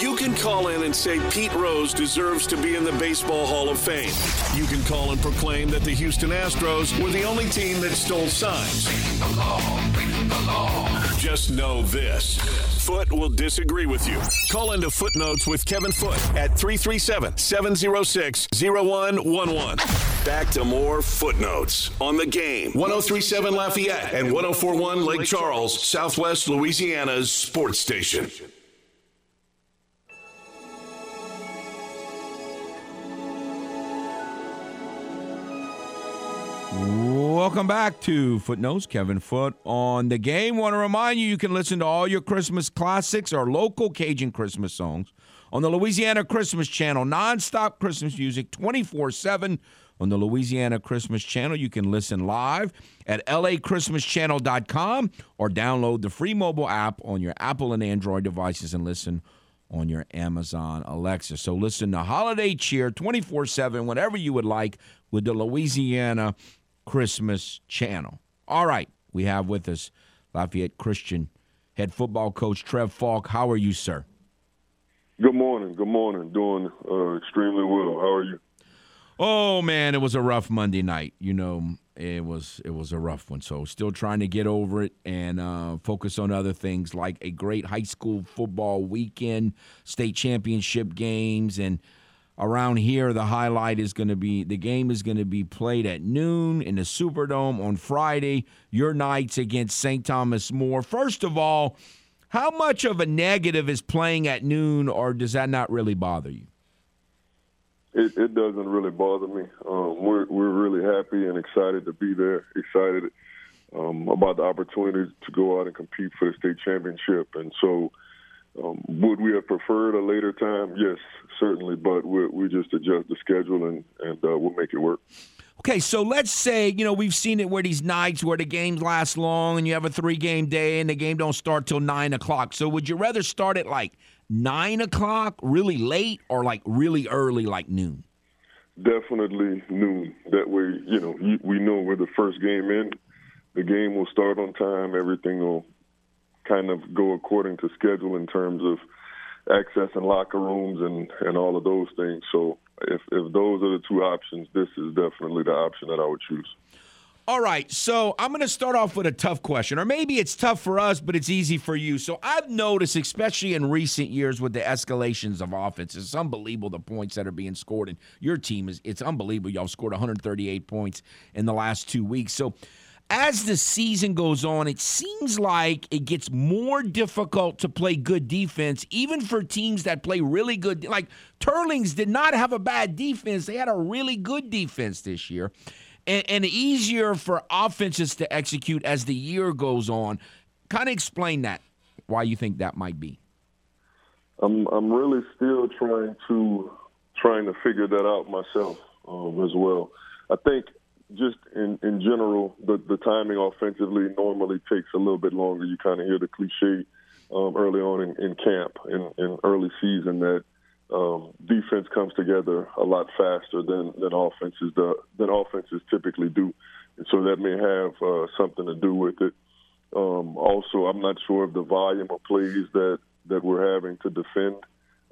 You can call in and say Pete Rose deserves to be in the Baseball Hall of Fame. You can call and proclaim that the Houston Astros were the only team that stole signs. Just know this Foote will disagree with you. Call into Footnotes with Kevin Foote at 337 706 0111. Back to more Footnotes on the game. 1037 Lafayette and 1041 Lake Charles, Southwest Louisiana's sports station. Welcome back to Footnotes. Kevin Foote on the game. Want to remind you, you can listen to all your Christmas classics or local Cajun Christmas songs on the Louisiana Christmas Channel. Non-stop Christmas music 24-7 on the Louisiana Christmas Channel. You can listen live at lachristmaschannel.com or download the free mobile app on your Apple and Android devices and listen on your Amazon Alexa. So listen to Holiday Cheer 24 7, whenever you would like, with the Louisiana Christmas Channel. All right, we have with us Lafayette Christian head football coach Trev Faulk. How are you, sir? Good morning. Good morning. Doing uh, extremely well. How are you? Oh man, it was a rough Monday night. You know, it was it was a rough one. So still trying to get over it and uh, focus on other things like a great high school football weekend, state championship games, and around here the highlight is going to be the game is going to be played at noon in the Superdome on Friday. Your Knights against St. Thomas More. First of all, how much of a negative is playing at noon, or does that not really bother you? It, it doesn't really bother me. Um, we're we're really happy and excited to be there. Excited um, about the opportunity to go out and compete for the state championship. And so, um, would we have preferred a later time? Yes, certainly. But we we just adjust the schedule and and uh, we'll make it work. Okay, so let's say you know we've seen it where these nights where the games last long and you have a three game day and the game don't start till nine o'clock. So would you rather start at like nine o'clock, really late, or like really early, like noon? Definitely noon. That way, you know, we know we're the first game in. The game will start on time. Everything will kind of go according to schedule in terms of access and locker rooms and, and all of those things. So if, if those are the two options, this is definitely the option that I would choose. All right, so I'm going to start off with a tough question, or maybe it's tough for us, but it's easy for you. So I've noticed, especially in recent years, with the escalations of offense, it's unbelievable the points that are being scored. And your team is it's unbelievable. Y'all scored 138 points in the last two weeks. So as the season goes on, it seems like it gets more difficult to play good defense, even for teams that play really good. Like Teurlings did not have a bad defense; they had a really good defense this year and, and easier for offenses to execute as the year goes on. Kind of explain that, why you think that might be. I'm I'm really still trying to trying to figure that out myself um, as well. I think just in in general, the the timing offensively normally takes a little bit longer. You kind of hear the cliche um, early on in, in camp in, in early season that um, defense comes together a lot faster than than offenses do, than offenses typically do, and so that may have uh, something to do with it. Um, also, I'm not sure of the volume of plays that that we're having to defend,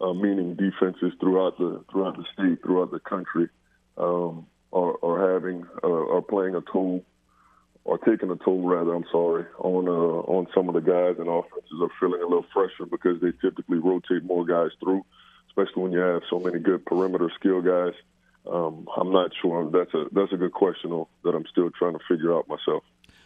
uh, meaning defenses throughout the throughout the state, throughout the country, um, are, are having uh, are playing a toll or taking a toll rather. I'm sorry on uh, on some of the guys, and offenses are feeling a little fresher because they typically rotate more guys through especially when you have so many good perimeter skill guys. Um, I'm not sure. That's a that's a good question though, that I'm still trying to figure out myself.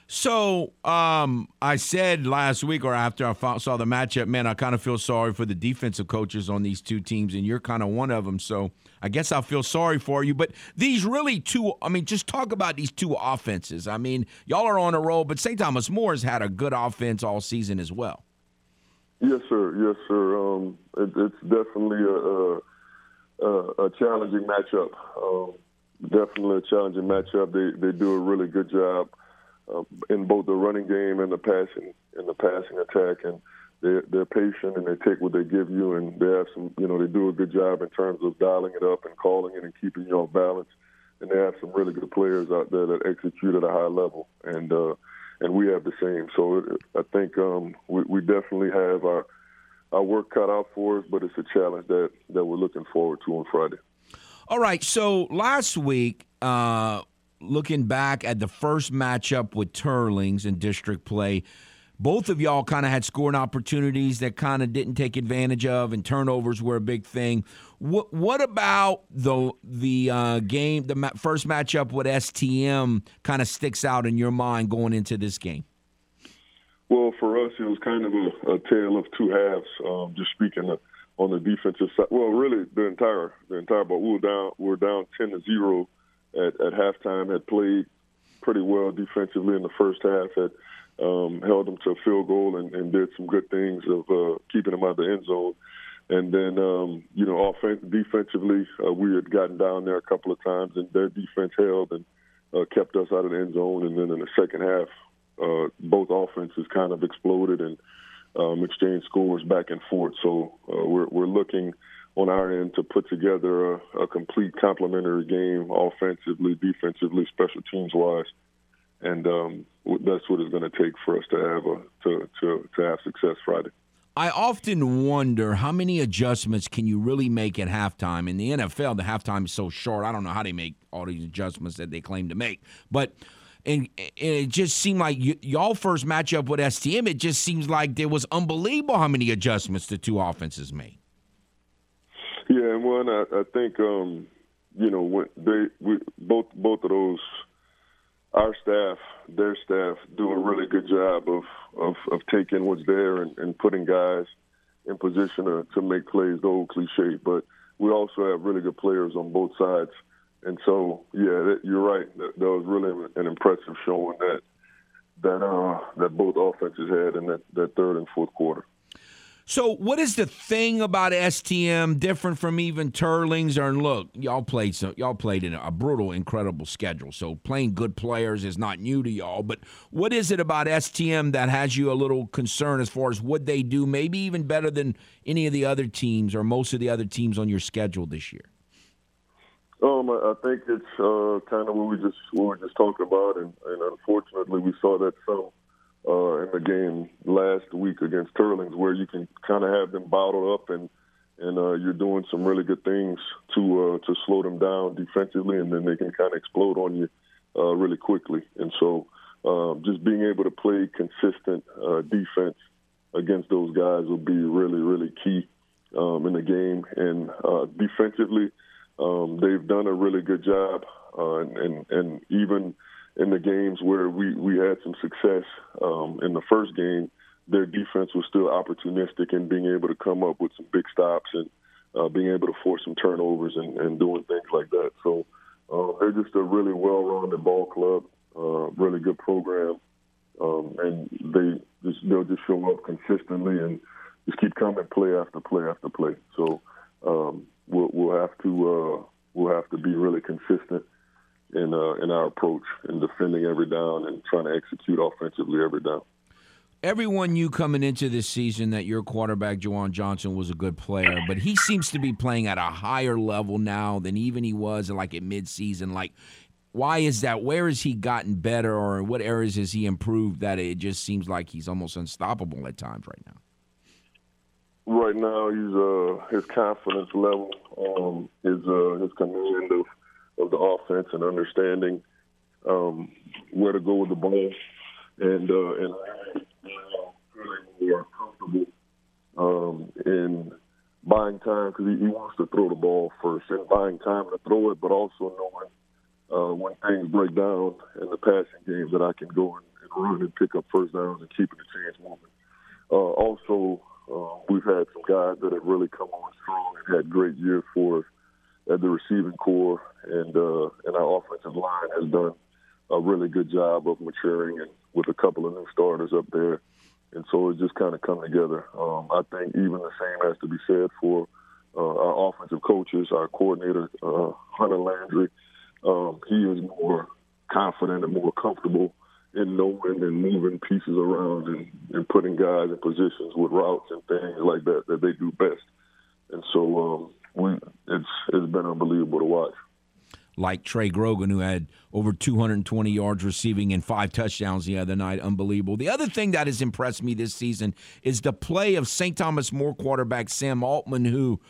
So um, I said last week, or after I saw the matchup, man, I kind of feel sorry for the defensive coaches on these two teams, and you're kind of one of them. So I guess I feel sorry for you. But these really two, I mean, just talk about these two offenses. I mean, y'all are on a roll, but St. Thomas More has had a good offense all season as well. Yes, sir. Yes, sir. Um, it, it's definitely a, a, a challenging matchup. Um, definitely a challenging matchup. They they do a really good job uh, in both the running game and the passing and the passing attack, and they're they're patient and they take what they give you, and they have some you know they do a good job in terms of dialing it up and calling it and keeping you off balance, and they have some really good players out there that execute at a high level, and uh, and we have the same. So I think um, we, we definitely have our our work cut out for us, but it's a challenge that that we're looking forward to on Friday. All right. So last week, uh, looking back at the first matchup with Teurlings in district play, both of y'all kind of had scoring opportunities that kind of didn't take advantage of, and turnovers were a big thing. What what about the the uh, game, the first matchup with STM, kind of sticks out in your mind going into this game? Well, for us, it was kind of a, a tale of two halves. Um, just speaking on the defensive side, well, really the entire the entire. But we were down we were down ten to zero at, at halftime. Had played pretty well defensively in the first half. Had um, held them to a field goal and, and did some good things of uh, keeping them out of the end zone. And then, um, you know, offense, defensively, uh, we had gotten down there a couple of times, and their defense held and uh, kept us out of the end zone. And then in the second half, uh, both offenses kind of exploded and um, exchanged scores back and forth. So uh, we're we're looking on our end to put together a, a complete complementary game, offensively, defensively, special teams wise and um, that's what it's going to take for us to have a, to, to to have success Friday. I often wonder how many adjustments can you really make at halftime. In the NFL, the halftime is so short. I don't know how they make all these adjustments that they claim to make, but. And, it just seemed like y- y'all first matchup with STM. It just seems like there was unbelievable how many adjustments the two offenses made. Yeah, and one I, I think um, you know when they we, both both of those our staff, their staff, do a really good job of of, of taking what's there and, and putting guys in position to, to make plays. The old cliche, but we also have really good players on both sides. And so, yeah, that, you're right. That, that was really an impressive showing that that uh, that both offenses had in that, that third and fourth quarter. So, what is the thing about STM different from even Teurlings? Or look, y'all played so y'all played in a brutal, incredible schedule. So, playing good players is not new to y'all. But what is it about STM that has you a little concerned as far as what they do? Maybe even better than any of the other teams or most of the other teams on your schedule this year. Um, I think it's uh, kind of what we just what we just talked about, and, and unfortunately, we saw that some uh, in the game last week against Teurlings, where you can kind of have them bottled up and and uh, you're doing some really good things to uh, to slow them down defensively, and then they can kind of explode on you uh, really quickly. And so um, just being able to play consistent uh, defense against those guys will be really, really key um, in the game. And uh, defensively, um, they've done a really good job. Uh, and, and, and even in the games where we, we had some success um, in the first game, their defense was still opportunistic in being able to come up with some big stops and uh, being able to force some turnovers and, and doing things like that. So uh, they're just a really well-rounded ball club, uh, really good program, um, and they just, they'll just show up consistently and just keep coming play after play after play. So um, we'll, we'll have to uh, we'll have to be really consistent in uh, in our approach in defending every down and trying to execute offensively every down everyone knew coming into this season that your quarterback, Juwan Johnson, was a good player, but he seems to be playing at a higher level now than even he was like at midseason. Like, why is that? Where has he gotten better, or what areas has he improved that it just seems like he's almost unstoppable at times right now? Right now, he's uh, his confidence level, um, his uh, his command of of the offense, and understanding um, where to go with the ball, and uh, and more comfortable um, in buying time because he, he, wants to throw the ball first and buying time to throw it, but also knowing uh, when things break down in the passing game that I can go and, and run and pick up first downs and keeping the chains moving. Uh, also, uh, we've had some guys that have really come on strong and had great years for us at the receiving core, and uh, and our offensive line has done a really good job of maturing and with a couple of new starters up there and so it just kind of come together. Um, I think even the same has to be said for uh, our offensive coaches, our coordinator uh, Hunter Landry. Um, he is more confident and more comfortable in knowing and moving pieces around and, and putting guys in positions with routes and things like that that they do best. And so um, it's it's been unbelievable to watch like Trey Grogan, who had over 220 yards receiving and five touchdowns the other night. Unbelievable. The other thing that has impressed me this season is the play of St. Thomas More quarterback Sam Altman, who,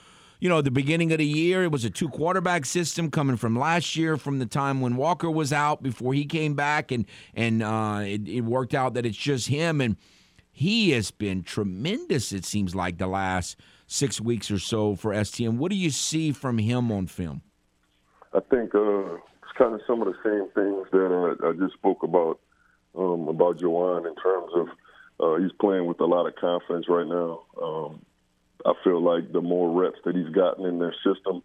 you know, the beginning of the year, it was a two quarterback system coming from last year, from the time when Walker was out before he came back, and and uh, it, it worked out that it's just him, and he has been tremendous. It seems like the last six weeks or so for STM. What do you see from him on film? I think uh, it's kind of some of the same things that uh, I just spoke about um, about Juwan in terms of uh, he's playing with a lot of confidence right now. Um, I feel like the more reps that he's gotten in their system,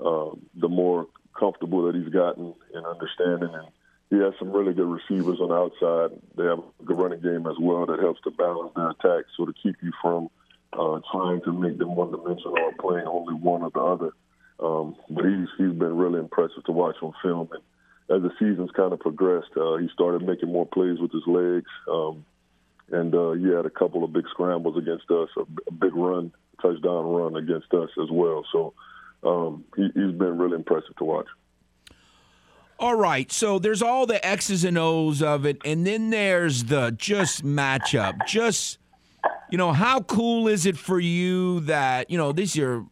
uh, the more comfortable that he's gotten in understanding. And he has some really good receivers on the outside. They have a good running game as well that helps to balance their attack, so to keep you from uh, trying to make them one dimensional or playing only one or the other. Um, but he's he's been really impressive to watch on film. And as the season's kind of progressed, uh, he started making more plays with his legs. Um, and uh, he had a couple of big scrambles against us, a, a big run, touchdown run against us as well. So um, he, he's been really impressive to watch. All right, so there's all the X's and O's of it, and then there's the just matchup. Just, you know, how cool is it for you that, you know, this year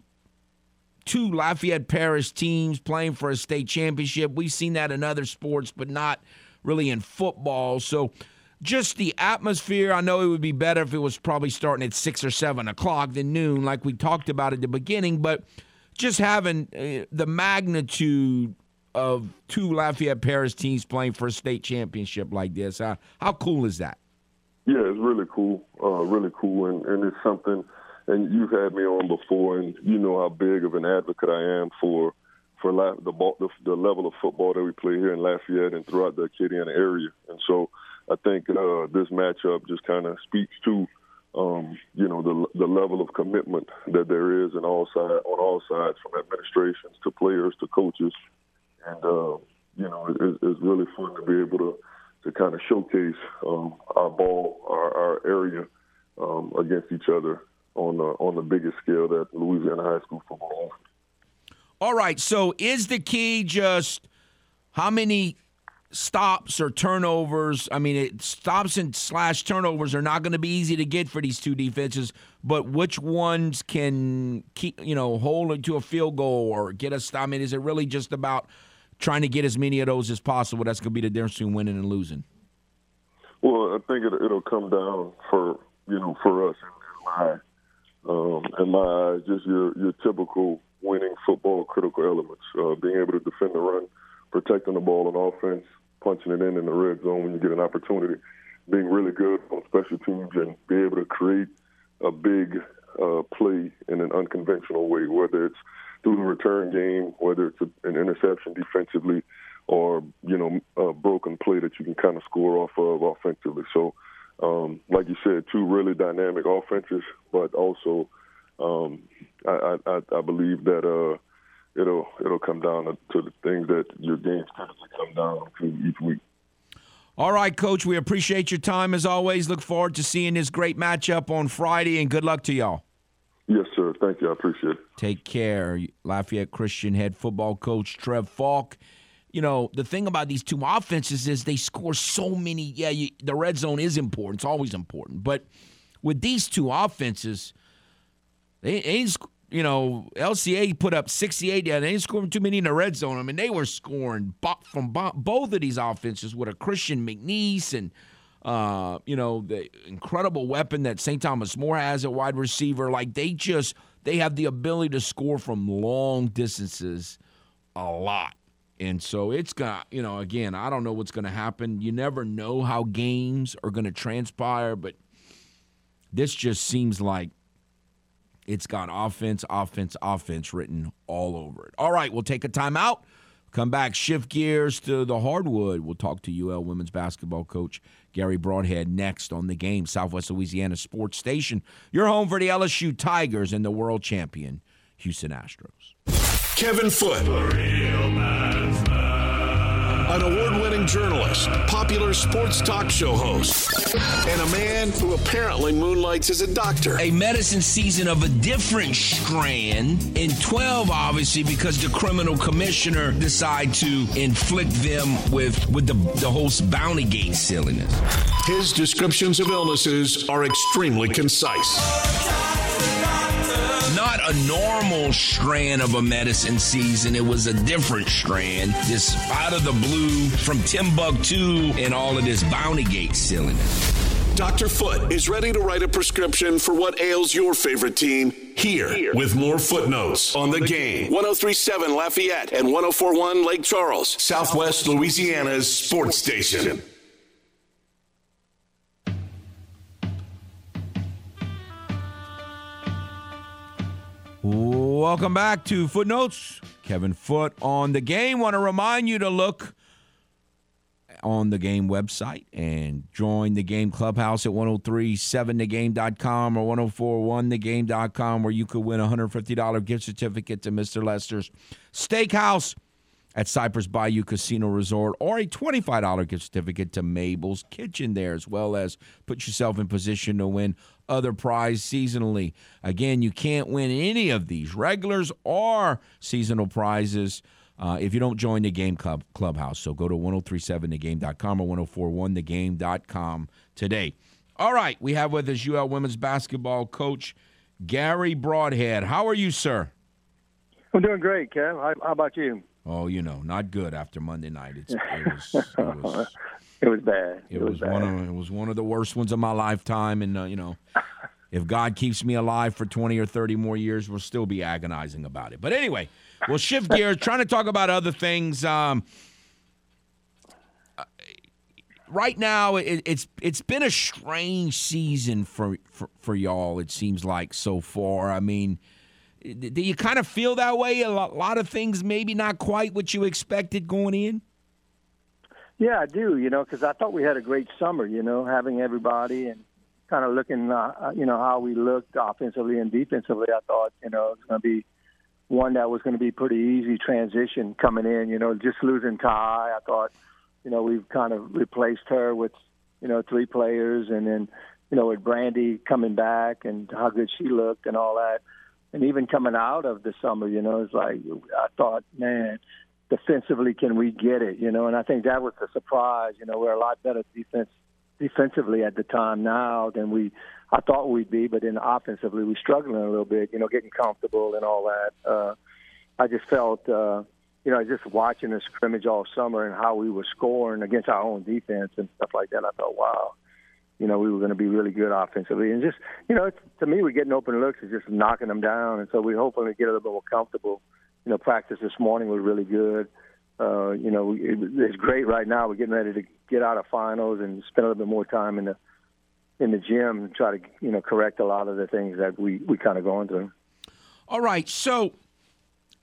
two Lafayette Parish teams playing for a state championship. We've seen that in other sports, but not really in football. So just the atmosphere. I know it would be better if it was probably starting at six or seven o'clock than noon, like we talked about at the beginning. But just having uh, the magnitude of two Lafayette Parish teams playing for a state championship like this, uh, how cool is that? Yeah, it's really cool. Uh, really cool, and, and it's something – and you've had me on before, and you know how big of an advocate I am for for La- the, the the level of football that we play here in Lafayette and throughout the Acadiana area. And so I think uh, this matchup just kind of speaks to um, you know the the level of commitment that there is in all side on all sides, from administrations to players to coaches, and uh, you know it, it's really fun to be able to to kind of showcase um, our ball, our, our area um, against each other on the on the biggest scale that Louisiana high school football offers. All right. So is the key just how many stops or turnovers? I mean, it, stops and slash turnovers are not going to be easy to get for these two defenses. But which ones can keep you know hold to a field goal or get a stop? I mean, is it really just about trying to get as many of those as possible. That's going to be the difference between winning and losing. Well, I think it, it'll come down for you know for us in my um, in my eyes, just your your typical winning football critical elements, uh, being able to defend the run, protecting the ball on offense, punching it in in the red zone when you get an opportunity, being really good on special teams, and be able to create a big uh, play in an unconventional way, whether it's through the return game, whether it's a, an interception defensively, or you know a broken play that you can kind of score off of offensively. So, um, like you said, two really dynamic offenses, but also um, I, I, I believe that uh, it'll it'll come down to the things that your games typically come down to each week. All right, Coach. We appreciate your time as always. Look forward to seeing this great matchup on Friday, and good luck to y'all. Yes, sir. Thank you. I appreciate it. Take care. Lafayette Christian head football coach Trev Faulk. You know, the thing about these two offenses is they score so many. Yeah, you, the red zone is important. It's always important. But with these two offenses, they, they you know, LCA put up 68. Yeah, they ain't scoring too many in the red zone. I mean, they were scoring from both of these offenses with a Christian McNeese and – uh, you know, the incredible weapon that St. Thomas More has at wide receiver. Like they just they have the ability to score from long distances a lot. And so it's got, you know, again, I don't know what's going to happen. You never know how games are going to transpire, but this just seems like it's got offense, offense, offense written all over it. All right, we'll take a timeout. Come back, shift gears to the hardwood. We'll talk to UL women's basketball coach Garry Brodhead next on the game, Southwest Louisiana Sports Station. Your home for the LSU Tigers and the world champion Houston Astros. Kevin Foote an award winning journalist, popular sports talk show host, and a man who apparently moonlights as a doctor. A medicine season of a different strand in 12, obviously, because the criminal commissioner decided to inflict them with, with the, the whole bounty gate silliness. His descriptions of illnesses are extremely concise not a normal strand of a medicine season. It was a different strand, just out of the blue from Timbuktu and all of this Bounty Gate silliness. Dr. Foote is ready to write a prescription for what ails your favorite team here, here. with more footnotes on the, the game. game. 1037 Lafayette and 1041 Lake Charles, Southwest Louisiana's sports station. Welcome back to Footnotes. Kevin Foote on the game. Want to remind you to look on the game website and join the game clubhouse at 1037thegame.com or 1041thegame.com where you could win a $150 gift certificate to Mr. Lester's Steakhouse at Cypress Bayou Casino Resort or a $25 gift certificate to Mabel's Kitchen there, as well as put yourself in position to win other prize seasonally. Again, you can't win any of these regulars or seasonal prizes. Uh, if you don't join the game club clubhouse. So go to 1037thegame.com or 1041thegame.com today. All right, we have with us UL women's basketball coach Garry Brodhead. How are you, sir? I'm doing great, Kev. How, how about you? Oh, you know, not good after Monday night. It's, it was, it was, it was bad. It, it was, was bad. one of it was one of the worst ones of my lifetime, and uh, you know, if God keeps me alive for twenty or thirty more years, we'll still be agonizing about it. But anyway, we'll shift gears, trying to talk about other things. Um, uh, right now, it, it's it's been a strange season for, for for y'all. It seems like so far. I mean do you kind of feel that way? A lot of things maybe not quite what you expected going in. Yeah, I do. You know, because I thought we had a great summer. You know, having everybody and kind of looking, uh, uh, you know, how we looked offensively and defensively. I thought, you know, it's going to be one that was going to be pretty easy transition coming in. You know, just losing Ty, I thought, you know, we've kind of replaced her with, you know, three players, and then, you know, with Brandy coming back and how good she looked and all that and even coming out of the summer, you know, it's like I thought, man, defensively, can we get it? You know, and I think that was the surprise. You know, we're a lot better defense defensively at the time now than we I thought we'd be, but then offensively we we're struggling a little bit. You know, getting comfortable and all that. Uh, I just felt, uh, you know, just watching the scrimmage all summer and how we were scoring against our own defense and stuff like that, I thought, wow, you know, we were going to be really good offensively. And just, you know, to me, we're getting open looks and just knocking them down. And so we hopefully get a little bit more comfortable. You know, practice this morning was really good. Uh, you know, it, it's great right now. We're getting ready to get out of finals and spend a little bit more time in the in the gym and try to, you know, correct a lot of the things that we we kind of going through. All right, so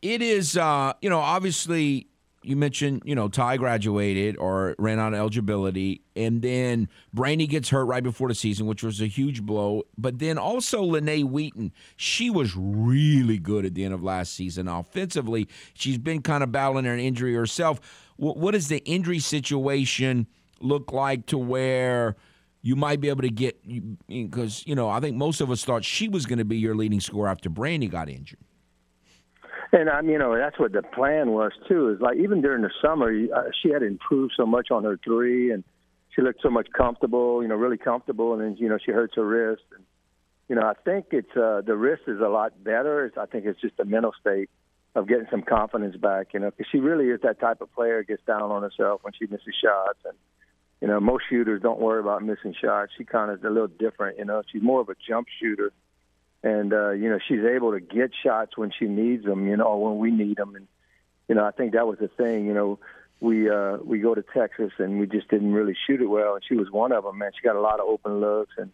it is, uh, you know, obviously you mentioned, you know, Ty graduated or ran out of eligibility, and then Brandy gets hurt right before the season, which was a huge blow. But then also Lene Wheaton, she was really good at the end of last season offensively. She's been kind of battling an injury herself. What, what does the injury situation look like to where? You might be able to get because you know I think most of us thought she was going to be your leading scorer after Brandy got injured. And I, um, you know, that's what the plan was too. Is like even during the summer, uh, she had improved so much on her three, and she looked so much comfortable. You know, really comfortable. And then you know she hurts her wrist, and you know I think it's uh, the wrist is a lot better. It's, I think it's just a mental state of getting some confidence back. You know, because she really is that type of player. Gets down on herself when she misses shots, and you know most shooters don't worry about missing shots. She kind of is a little different. You know, she's more of a jump shooter and uh, you know she's able to get shots when she needs them, you know, when we need them, and you know I think that was the thing. You know, we uh, we go to Texas and we just didn't really shoot it well, and she was one of them. Man, she got a lot of open looks, and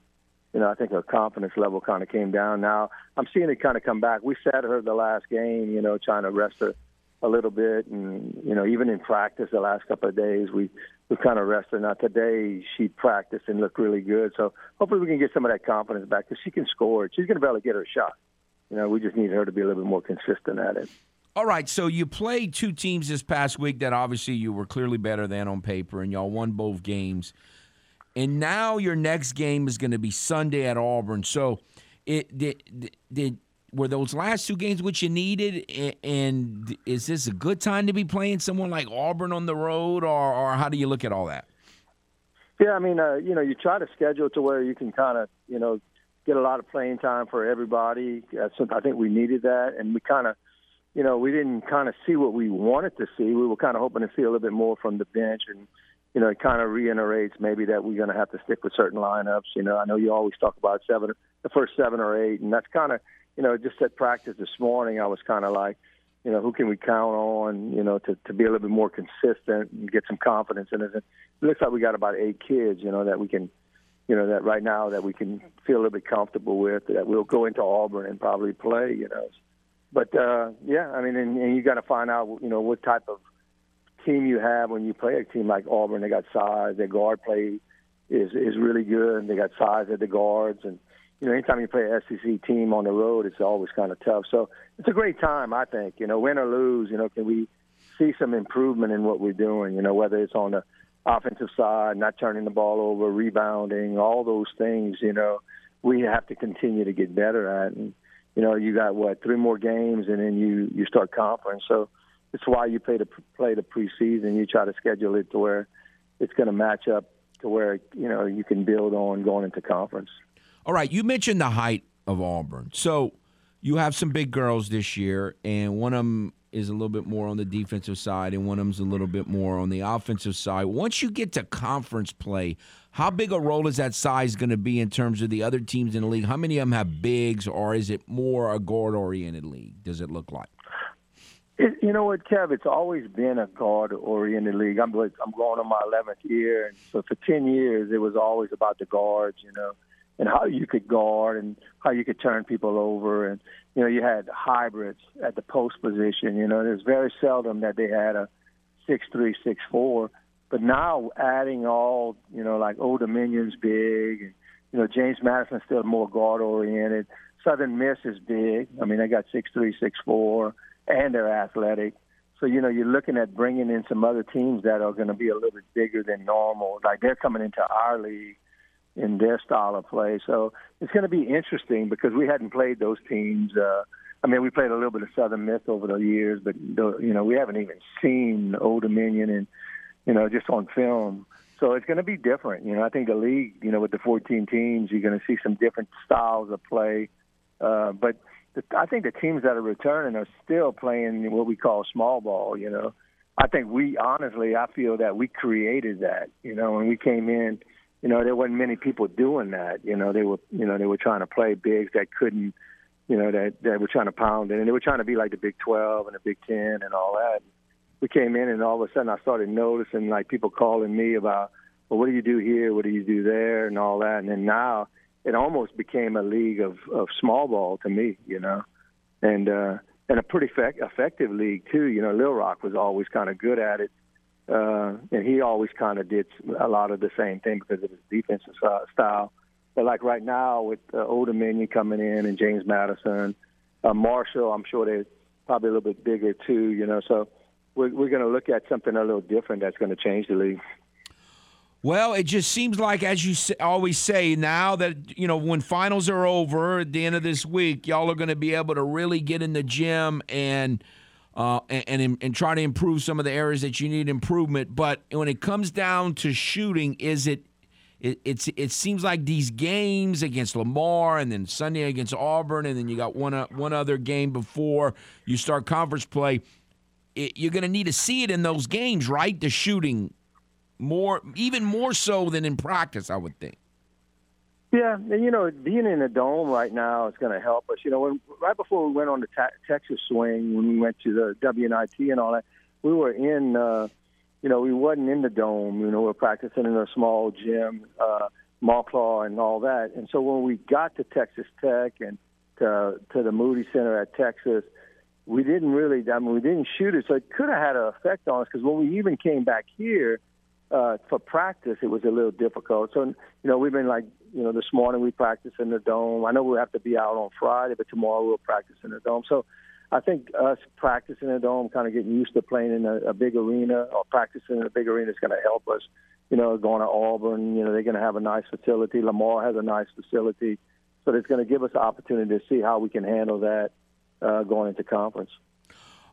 you know I think her confidence level kind of came down. Now I'm seeing it kind of come back. We sat her the last game, you know, trying to rest her a little bit, and you know even in practice the last couple of days we we kind of rested. Now today she practiced and looked really good. So hopefully we can get some of that confidence back because she can score. She's going to be able to get her shot. You know, we just need her to be a little bit more consistent at it. All right, so you played two teams this past week that obviously you were clearly better than on paper, and y'all won both games. And now your next game is going to be Sunday at Auburn. So, it did, did were those last two games what you needed? And is this a good time to be playing someone like Auburn on the road, or, or how do you look at all that? Yeah, I mean, uh, you know, you try to schedule to where you can kind of, you know, get a lot of playing time for everybody. So I think we needed that, and we kind of, you know, we didn't kind of see what we wanted to see. We were kind of hoping to see a little bit more from the bench, and you know, it kind of reiterates maybe that we're going to have to stick with certain lineups. You know, I know you always talk about seven, the first seven or eight, and that's kind of you know, just at practice this morning, I was kind of like, you know, who can we count on, you know, to, to be a little bit more consistent and get some confidence in it. It looks like we got about eight kids, you know, that we can, you know, that right now that we can feel a little bit comfortable with, that we'll go into Auburn and probably play, you know. But, uh, yeah, I mean, and, and you got to find out, you know, what type of team you have when you play a team like Auburn. They got size, their guard play is, is really good, they got size at the guards, and, you know, anytime you play an SEC team on the road, it's always kind of tough. So it's a great time, I think. You know, win or lose, you know, can we see some improvement in what we're doing? You know, whether it's on the offensive side, not turning the ball over, rebounding, all those things. You know, we have to continue to get better at. And you know, you got what three more games, and then you you start conference. So it's why you play the play the preseason. You try to schedule it to where it's going to match up to where you know you can build on going into conference. All right, you mentioned the height of Auburn. So you have some big girls this year, and one of them is a little bit more on the defensive side, and one of them's a little bit more on the offensive side. Once you get to conference play, how big a role is that size going to be in terms of the other teams in the league? How many of them have bigs, or is it more a guard-oriented league? Does it look like? It, you know what, Kev? It's always been a guard-oriented league. I'm I'm going on my 11th year, and so for 10 years, it was always about the guards. You know, and how you could guard and how you could turn people over. And, you know, you had hybrids at the post position. You know, it was very seldom that they had a six three, six four. But now adding all, you know, like Old Dominion's big, and, you know, James Madison's still more guard oriented. Southern Miss is big. I mean, they got six three, six four, and they're athletic. So you know, you're looking at bringing in some other teams that are going to be a little bit bigger than normal. Like they're coming into our league in their style of play. So it's going to be interesting because we hadn't played those teams. Uh, I mean, we played a little bit of Southern Miss over the years, but you know, we haven't even seen Old Dominion and you know just on film. So it's going to be different. You know, I think the league, you know, with the 14 teams, you're going to see some different styles of play. Uh, but I think the teams that are returning are still playing what we call small ball. You know, I think we honestly, I feel that we created that. You know, when we came in, you know, there wasn't many people doing that. You know, they were, you know, they were trying to play bigs that couldn't, you know, that that were trying to pound it, and they were trying to be like the Big 12 and the Big 10 and all that. We came in, and all of a sudden, I started noticing like people calling me about, well, what do you do here? What do you do there? And all that. And then now it almost became a league of of small ball to me, you know, and uh, and a pretty effect, effective league too. You know, Little Rock was always kind of good at it, uh, and he always kind of did a lot of the same thing because of his defensive style. But like right now with uh, Old Dominion coming in and James Madison, uh, Marshall, I'm sure they're probably a little bit bigger too. You know, so we're we're going to look at something a little different that's going to change the league. Well, it just seems like, as you always say, now that, you know, when finals are over at the end of this week, y'all are going to be able to really get in the gym and, uh, and, and, and try to improve some of the areas that you need improvement. But when it comes down to shooting, is it, it it's it seems like these games against Lamar and then Sunday against Auburn and then you got one uh, one other game before you start conference play. It, you're going to need to see it in those games, right? The shooting more, even more so than in practice, I would think. Yeah, and you know, being in a dome right now is going to help us. You know, when, right before we went on the ta- Texas swing, when we went to the WNIT and all that, we were in. Uh, you know, we wasn't in the dome. You know, we were practicing in a small gym, uh, Montclair and all that. And so when we got to Texas Tech and to to the Moody Center at Texas, we didn't really. I mean, we didn't shoot it, so it could have had an effect on us. Because when we even came back here uh, for practice, it was a little difficult. So, you know, we've been like, you know, this morning we practiced in the dome. I know we'll have to be out on Friday, but tomorrow we'll practice in the dome. So, I think us practicing in the dome, kind of getting used to playing in a, a big arena or practicing in a big arena is going to help us. You know, going to Auburn, you know, they're going to have a nice facility. Lamar has a nice facility, so it's going to give us an opportunity to see how we can handle that uh, going into conference.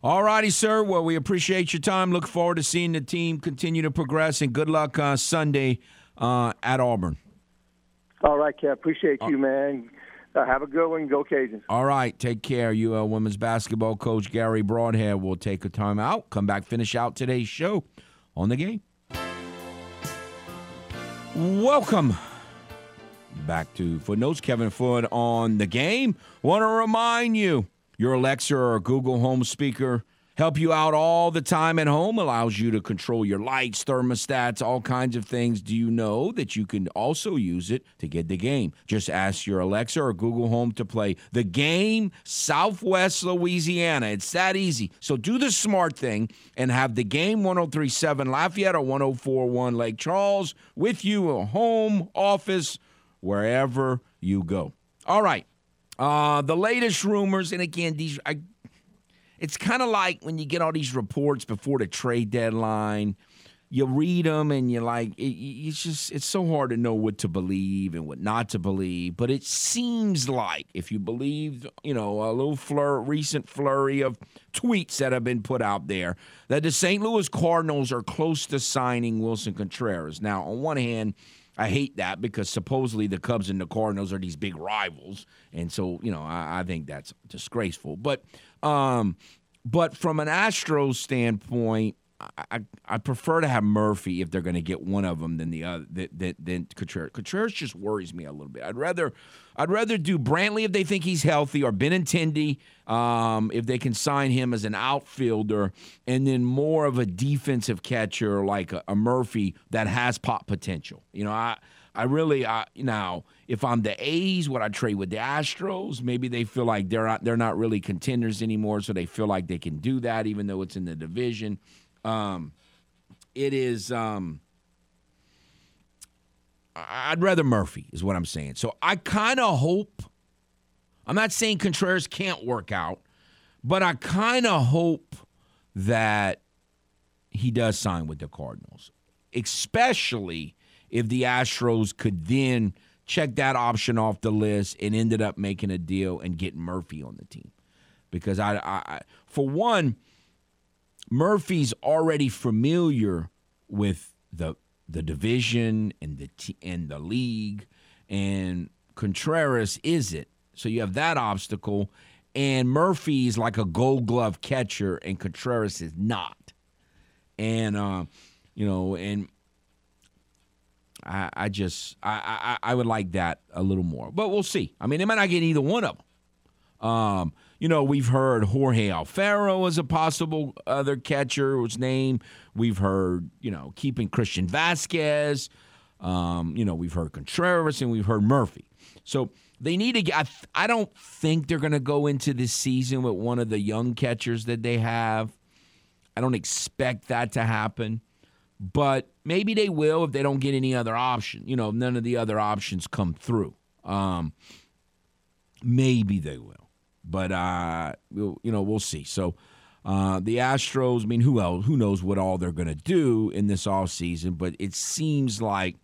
All righty, sir. Well, we appreciate your time. Look forward to seeing the team continue to progress, and good luck uh, Sunday uh, at Auburn. All right, Kev. Appreciate you, man. Uh, have a good one. Go Cajuns. All right. Take care. UL women's basketball coach Garry Brodhead will take a time out, come back, finish out today's show on the game. Welcome back to Footnotes. Kevin Foote on the game. Want to remind you your Alexa or Google Home speaker help you out all the time at home, allows you to control your lights, thermostats, all kinds of things. Do you know that you can also use it to get the game? Just ask your Alexa or Google Home to play the game Southwest Louisiana. It's that easy. So do the smart thing and have the game 1037 Lafayette or 1041 Lake Charles with you at home, office, wherever you go. All right. Uh, the latest rumors, and again, these I, it's kind of like when you get all these reports before the trade deadline. You read them and you're like, it, it's just it's so hard to know what to believe and what not to believe. But it seems like if you believe, you know, a little flur, recent flurry of tweets that have been put out there, that the St. Louis Cardinals are close to signing Willson Contreras. Now, on one hand I hate that because supposedly the Cubs and the Cardinals are these big rivals, and so you know I, I think that's disgraceful. But um, but from an Astros standpoint, I, I prefer to have Murphy if they're going to get one of them than the other than, than Contreras. Contreras just worries me a little bit. I'd rather I'd rather do Brantley if they think he's healthy, or Benintendi um, if they can sign him as an outfielder, and then more of a defensive catcher like a, a Murphy that has pop potential. You know, I I really I, now if I'm the A's, would I trade with the Astros? Maybe they feel like they're not they're not really contenders anymore, so they feel like they can do that even though it's in the division. Um, it is. Um, I'd rather Murphy is what I'm saying. So I kind of hope. I'm not saying Contreras can't work out, but I kind of hope that he does sign with the Cardinals, especially if the Astros could then check that option off the list and ended up making a deal and getting Murphy on the team. Because I, I, I for one, Murphy's already familiar with the the division and the t- and the league, and Contreras is it. So you have that obstacle, and Murphy's like a Gold Glove catcher, and Contreras is not. And uh, you know, and I, I just I, I I would like that a little more, but we'll see. I mean, they might not get either one of them. Um, you know, we've heard Jorge Alfaro as a possible other catcher was name We've heard, you know, keeping Christian Vázquez. Um, you know, we've heard Contreras and we've heard Murphy. So they need to get. I, I don't think they're going to go into this season with one of the young catchers that they have. I don't expect that to happen, but maybe they will if they don't get any other option. You know, none of the other options come through. Um, maybe they will, but uh, we'll, you know, we'll see. So. Uh, the Astros, I mean, who else? Who knows what all they're going to do in this offseason, but it seems like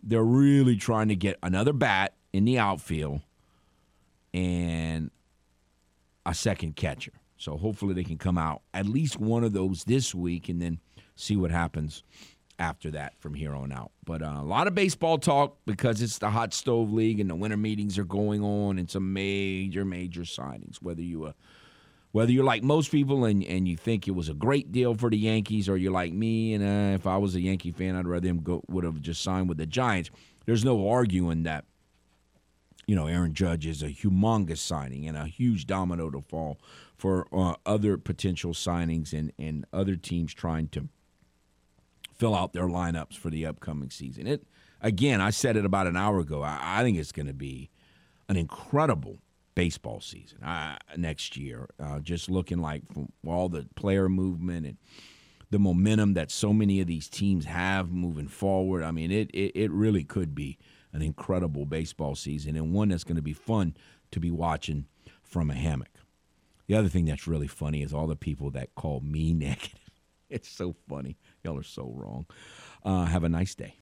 they're really trying to get another bat in the outfield and a second catcher. So hopefully they can come out at least one of those this week and then see what happens after that from here on out. But uh, a lot of baseball talk because it's the hot stove league and the winter meetings are going on and some major, major signings. Whether you uh, whether you're like most people and, and you think it was a great deal for the Yankees, or you're like me and uh, if I was a Yankee fan, I'd rather him go would have just signed with the Giants. There's no arguing that you know, Aaron Judge is a humongous signing and a huge domino to fall for uh, other potential signings and, and other teams trying to fill out their lineups for the upcoming season. It again, I said it about an hour ago. I, I think it's going to be an incredible baseball season uh, next year. Uh, just looking like all the player movement and the momentum that so many of these teams have moving forward. I mean, it it, it really could be an incredible baseball season and one that's going to be fun to be watching from a hammock. The other thing that's really funny is all the people that call me negative. It's so funny. Y'all are so wrong. Uh, have a nice day.